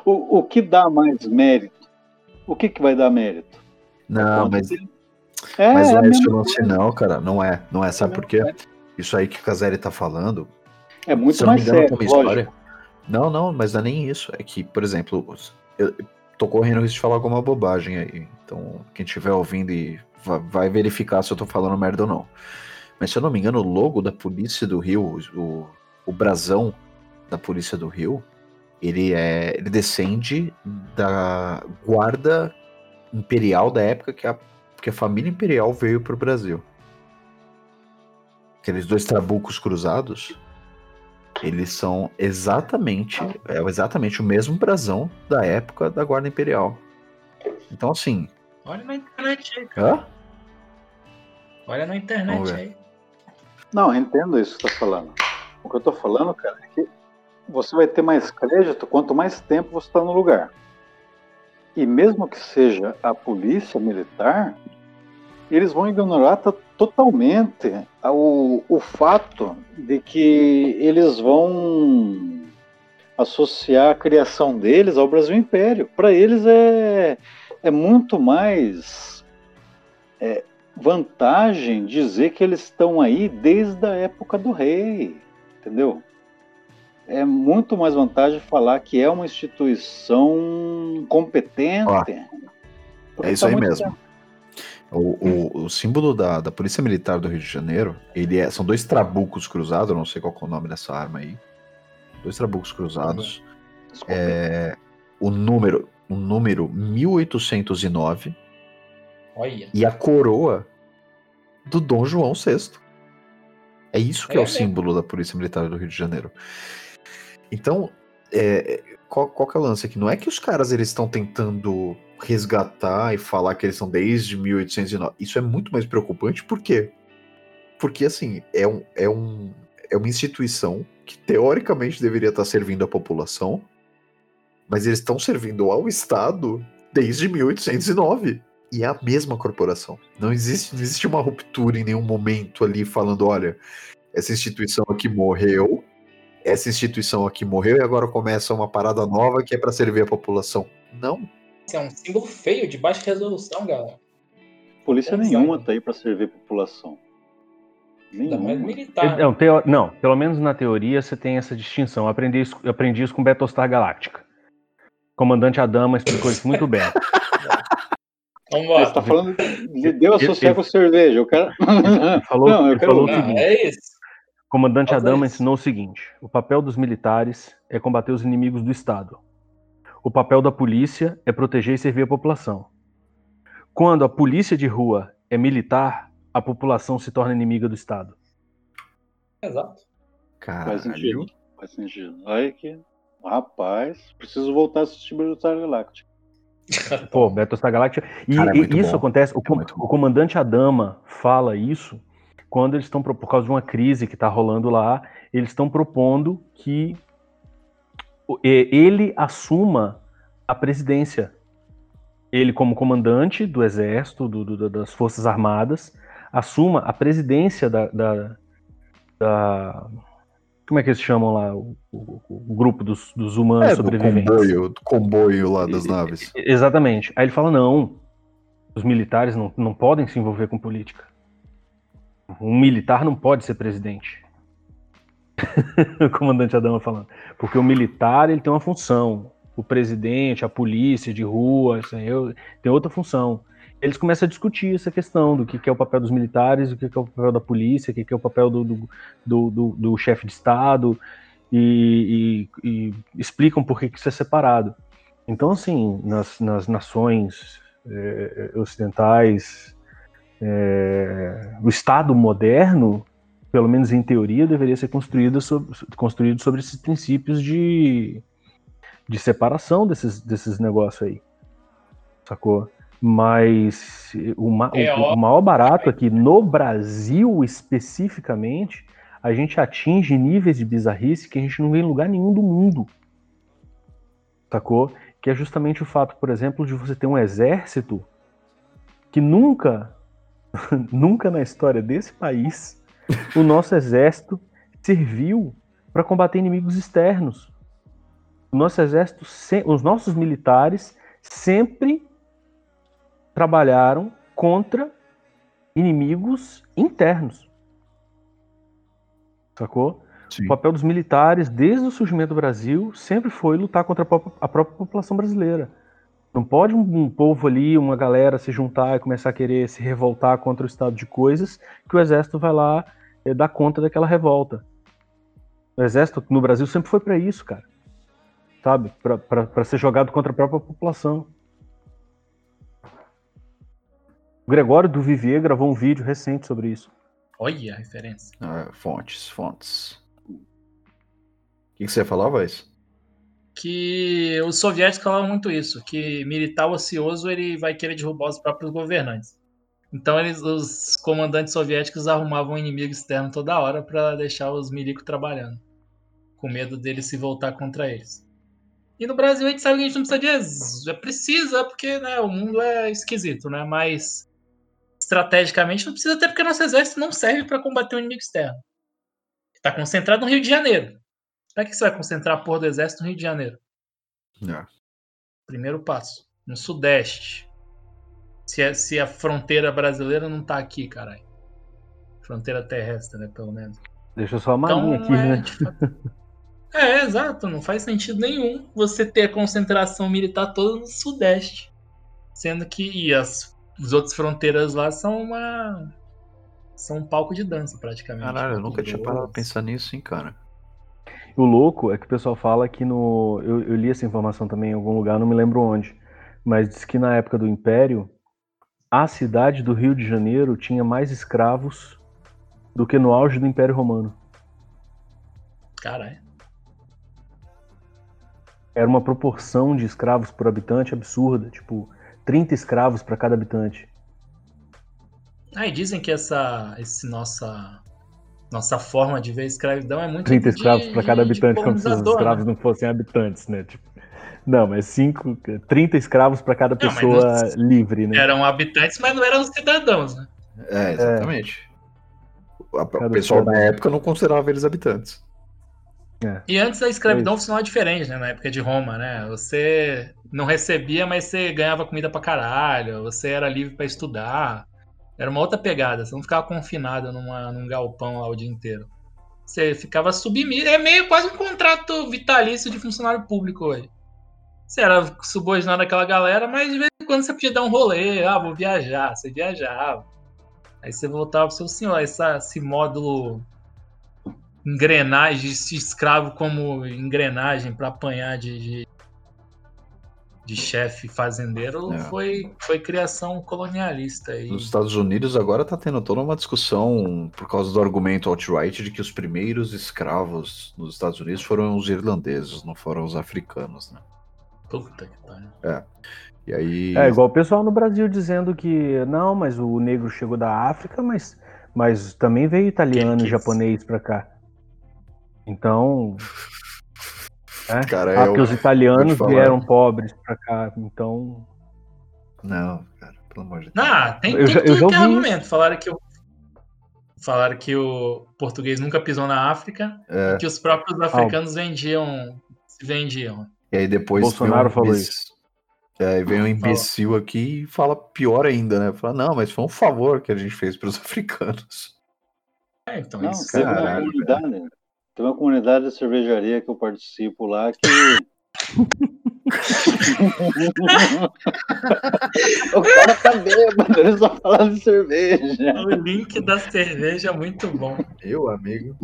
o, o que dá mais mérito? O que, que vai dar mérito? Não, mas, É, mas é não é esse mesma o lance, coisa. não, cara. Não é. Não é. Sabe É por quê? mesma Isso aí que o Caseri tá falando. É muito mais engano, sério, história. Não, não, mas não é nem isso. É que, por exemplo, eu tô correndo o risco de falar alguma bobagem aí. Então, quem estiver ouvindo e va- vai verificar se eu tô falando merda ou não. Mas se eu não me engano, o logo da Polícia do Rio, o, o brasão da Polícia do Rio, ele é. ele descende da guarda imperial da época que a, que a família imperial veio pro Brasil. Aqueles dois trabucos cruzados, eles são exatamente, é exatamente o mesmo brasão da época da guarda imperial. Então assim, Olha na internet aí. hã? Olha na internet aí. Não, eu entendo isso que você tá falando. O que eu tô falando, cara, é que você vai ter mais crédito quanto mais tempo você está no lugar. E mesmo que seja a polícia militar, eles vão ignorar to- totalmente o, o fato de que eles vão associar a criação deles ao Brasil Império. Para eles é, é muito mais é, vantagem dizer que eles estão aí desde a época do rei, entendeu? É muito mais vantagem falar que é uma instituição competente. Ó, É isso tá aí mesmo. O, o, o símbolo da, da Polícia Militar do Rio de Janeiro, ele é, são dois trabucos cruzados, eu não sei qual é o nome dessa arma aí. Dois trabucos cruzados. É, o número, o número 1809 Olha. e a coroa do Dom João VI. É isso que é, É o mesmo. símbolo da Polícia Militar do Rio de Janeiro. Então, é, qual, qual que é o lance aqui? Não é que os caras eles estão tentando resgatar e falar que eles são desde 1809. Isso é muito mais preocupante, por quê? porque assim, é, um, é, um, é uma instituição que teoricamente deveria estar servindo a população, mas eles estão servindo ao Estado desde 1809. E é a mesma corporação. Não existe, não existe uma ruptura em nenhum momento ali falando: olha, essa instituição aqui morreu, essa instituição aqui morreu e agora começa uma parada nova que é para servir a população. Não. É um símbolo feio de baixa resolução, galera. Polícia nenhuma tá aí para servir a população. Nenhuma. militar. Não, teo... não, pelo menos na teoria você tem essa distinção. Eu aprendi isso, eu aprendi isso com Battlestar Galactica. O comandante Adama explicou isso muito bem. Vamos Você tá falando de Deus Ele- sossego cerveja. Eu quero. Falou, Não, eu quero- falou o Não, seguinte: é isso. Comandante Adama ensinou o seguinte: o papel dos militares é combater os inimigos do Estado. O papel da polícia é proteger e servir a população. Quando a polícia de rua é militar, a população se torna inimiga do Estado. Exato. Faz sentido. Caralho. Faz sentido. Olha que. Rapaz, preciso voltar a assistir Battlestar Galactica. Pô, Battlestar Galactica. E, Cara, é e isso bom. acontece. O, É o comandante Adama fala isso quando eles estão, por causa de uma crise que está rolando lá, eles estão propondo que ele assuma a presidência. Ele, como comandante do exército, do- do- das Forças Armadas, assuma a presidência da. da- da- como é que eles chamam lá? O, o- o grupo dos, dos humanos É, do sobreviventes. comboio, do comboio lá das naves. Exatamente. Aí ele fala: não, os militares não, não podem se envolver com política. Um militar não pode ser presidente. o comandante Adama falando. Porque o militar ele tem uma função. O presidente, a polícia de rua, aí, eu- tem outra função. Eles começam a discutir essa questão do que, que é o papel dos militares, o que, que é o papel da polícia, o que, que é o papel do, do, do, do- do chefe de Estado, e, e- e explicam por que, que isso é separado. Então, assim, nas, nas nações eh, ocidentais, eh, o Estado moderno, pelo menos em teoria, deveria ser construído sobre, construído sobre esses princípios de, de separação desses, desses negócios aí. Sacou? Mas o, ma- É o- o maior barato aqui, no Brasil especificamente, a gente atinge níveis de bizarrice que a gente não vê em lugar nenhum do mundo. Sacou? Que é justamente o fato, por exemplo, de você ter um exército que nunca, nunca na história desse país, o nosso exército serviu para combater inimigos externos. O nosso exército, os nossos militares sempre trabalharam contra inimigos internos. Sacou? Sim. O papel dos militares, desde o surgimento do Brasil, sempre foi lutar contra a própria, a própria população brasileira. Não pode um, um povo ali, uma galera se juntar e começar a querer se revoltar contra o estado de coisas, que o exército vai lá eh, dar conta daquela revolta. O exército no Brasil sempre foi para isso, cara. Sabe? Para ser jogado contra a própria população. O Gregório do Vivier gravou um vídeo recente sobre isso. Olha a referência. Ah, fontes, fontes. O que, que você ia falar, Vais? Que os soviéticos falavam muito isso, que militar ocioso ele vai querer derrubar os próprios governantes. Então eles, os comandantes soviéticos arrumavam um inimigo externo toda hora para deixar os milicos trabalhando, com medo deles se voltar contra eles. E no Brasil a gente sabe que a gente não precisa de é precisa porque né, o mundo é esquisito, né? Mas estrategicamente não precisa até porque nosso exército não serve para combater o inimigo externo. Está concentrado no Rio de Janeiro. Pra que você vai concentrar a porra do exército no Rio de Janeiro? É. Primeiro passo. No Sudeste. Se a, se a fronteira brasileira não tá aqui, caralho. Fronteira terrestre, né? Pelo menos. Deixa só a marinha Então, aqui, é, né? é, exato. Não faz sentido nenhum você ter a concentração militar toda no Sudeste. Sendo que e as, as outras fronteiras lá são uma. São um palco de dança, praticamente. Caralho, eu nunca tinha parado pra pensar nisso, hein, cara. O louco é que o pessoal fala que no. Eu, eu li essa informação também em algum lugar, não me lembro onde. Mas diz que na época do Império, a cidade do Rio de Janeiro tinha mais escravos do que no auge do Império Romano. Caralho. Era uma proporção de escravos por habitante absurda, tipo 30 escravos para cada habitante. Ah, e dizem que essa esse nossa nossa forma de ver a escravidão é muito 30 de- escravos para cada habitante, como se os escravos né? não fossem habitantes, né? Tipo, não, mas cinco, 30 escravos para cada Não, pessoa não- livre, né? Eram habitantes, mas não eram cidadãos, né? É, exatamente. A- Cada O pessoal cidadão. na época não considerava eles habitantes. E antes a escravidão É funcionava diferente, né? Na época de Roma, né? Você não recebia, mas você ganhava comida pra caralho, você era livre pra estudar. Era uma outra pegada, você não ficava confinado numa, num galpão lá o dia inteiro. Você ficava submisso. É meio quase um contrato vitalício de funcionário público hoje. Você era subordinado àquela galera, mas de vez em quando você podia dar um rolê, ah, vou viajar, você viajava. Aí você voltava pro seu senhor, essa, esse módulo engrenagem, esse escravo como engrenagem para apanhar de, de, de chefe fazendeiro É. foi, foi criação colonialista. E, Nos Estados Unidos agora tá tendo toda uma discussão por causa do argumento alt-right de que os primeiros escravos nos Estados Unidos foram os irlandeses, não foram os africanos, né? puta que pariu. E aí. É igual o pessoal no Brasil dizendo que não, mas o negro chegou da África, mas, mas também veio italiano Que e que japonês pra cá. Então. É, Cara, ah, é porque os italianos vieram pobres pra cá, então. Não, cara, pelo amor de Deus. Não, tem, Eu tem já- eu tudo já que é ouvi argumento. Falaram que, o, falaram que o português nunca pisou na África É, e que os próprios africanos vendiam. Se vendiam. e aí depois. Bolsonaro um falou imbecil- É, aí vem um imbecil aqui e fala pior ainda, né? Fala, não, mas foi um favor que a gente fez pros africanos. É, então Não, isso. teve uma Caralho, comunidade. Tem uma comunidade de cervejaria que eu participo lá que. o cara tá bêbado, ele só fala de cerveja. O link da cerveja é muito bom. Meu amigo.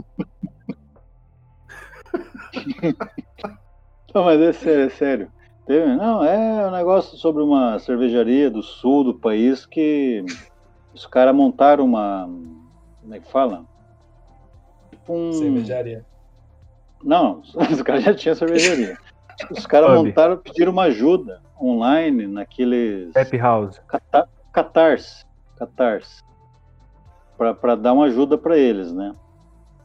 Não, mas é sério, é sério. Não, é um negócio sobre uma cervejaria do sul do país que os caras montaram uma. Como é que fala? Um. Cervejaria. Não, os caras já tinham cervejaria. Os caras montaram, pediram uma ajuda online naqueles. Happy House. Cata- Catarse. Catarse. Pra, pra dar uma ajuda pra eles, né?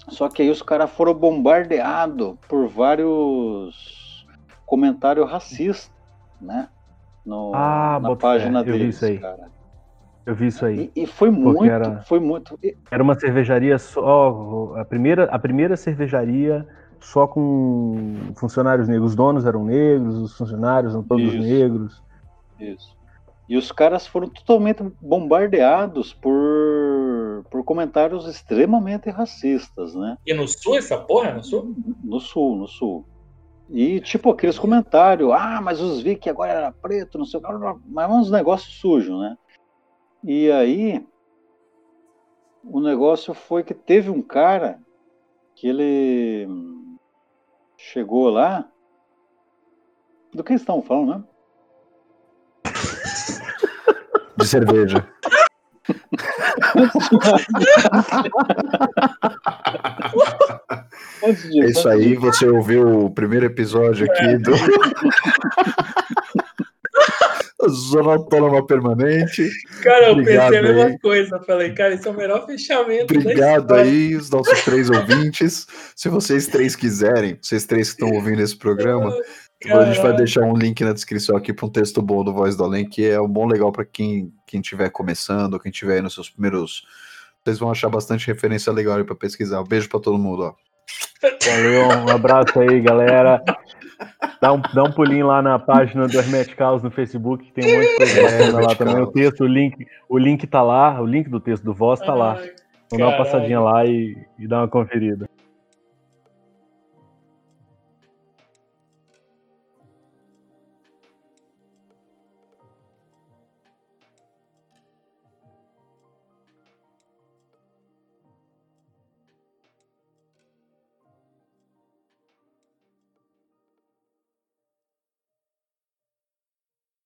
Só que aí os caras foram bombardeados por vários comentários racistas, né? No, Ah, na página vi deles, isso aí. cara. Eu vi isso aí. E, e foi muito, era- foi muito. Era uma cervejaria só. A primeira, a primeira cervejaria só com funcionários negros. Os donos eram negros, os funcionários eram todos Isso. negros. Isso. E os caras foram totalmente bombardeados por, por comentários extremamente racistas, né? E no sul, essa porra? No sul? No sul, no sul. E tipo aqueles comentários, ah, mas os vi que agora era preto, não sei o que, mas uns negócios sujos, né? E aí o negócio foi que teve um cara que ele chegou lá. Do que eles estavam falando, né? De cerveja. É isso aí, você ouviu o primeiro episódio aqui do. Zona Autônoma Permanente. Cara, eu Obrigado pensei a mesma aí. coisa. Falei, cara, esse é o melhor fechamento da Obrigado história. aí, os nossos três ouvintes. Se vocês três quiserem, vocês três que estão ouvindo esse programa, a gente vai deixar um link na descrição aqui para um texto bom do Voz do Além, que é um bom legal para quem quem estiver começando, quem estiver aí nos seus primeiros. Vocês vão achar bastante referência legal aí para pesquisar. Um beijo para todo mundo, ó. Valeu, um abraço aí, galera. Dá um, dá um pulinho lá na página do Hermetic House no Facebook, que tem um monte de coisa bacana lá também. O texto, o link, o link tá lá, o link do texto do Voz tá lá. Então dá uma passadinha lá e, e dá uma conferida.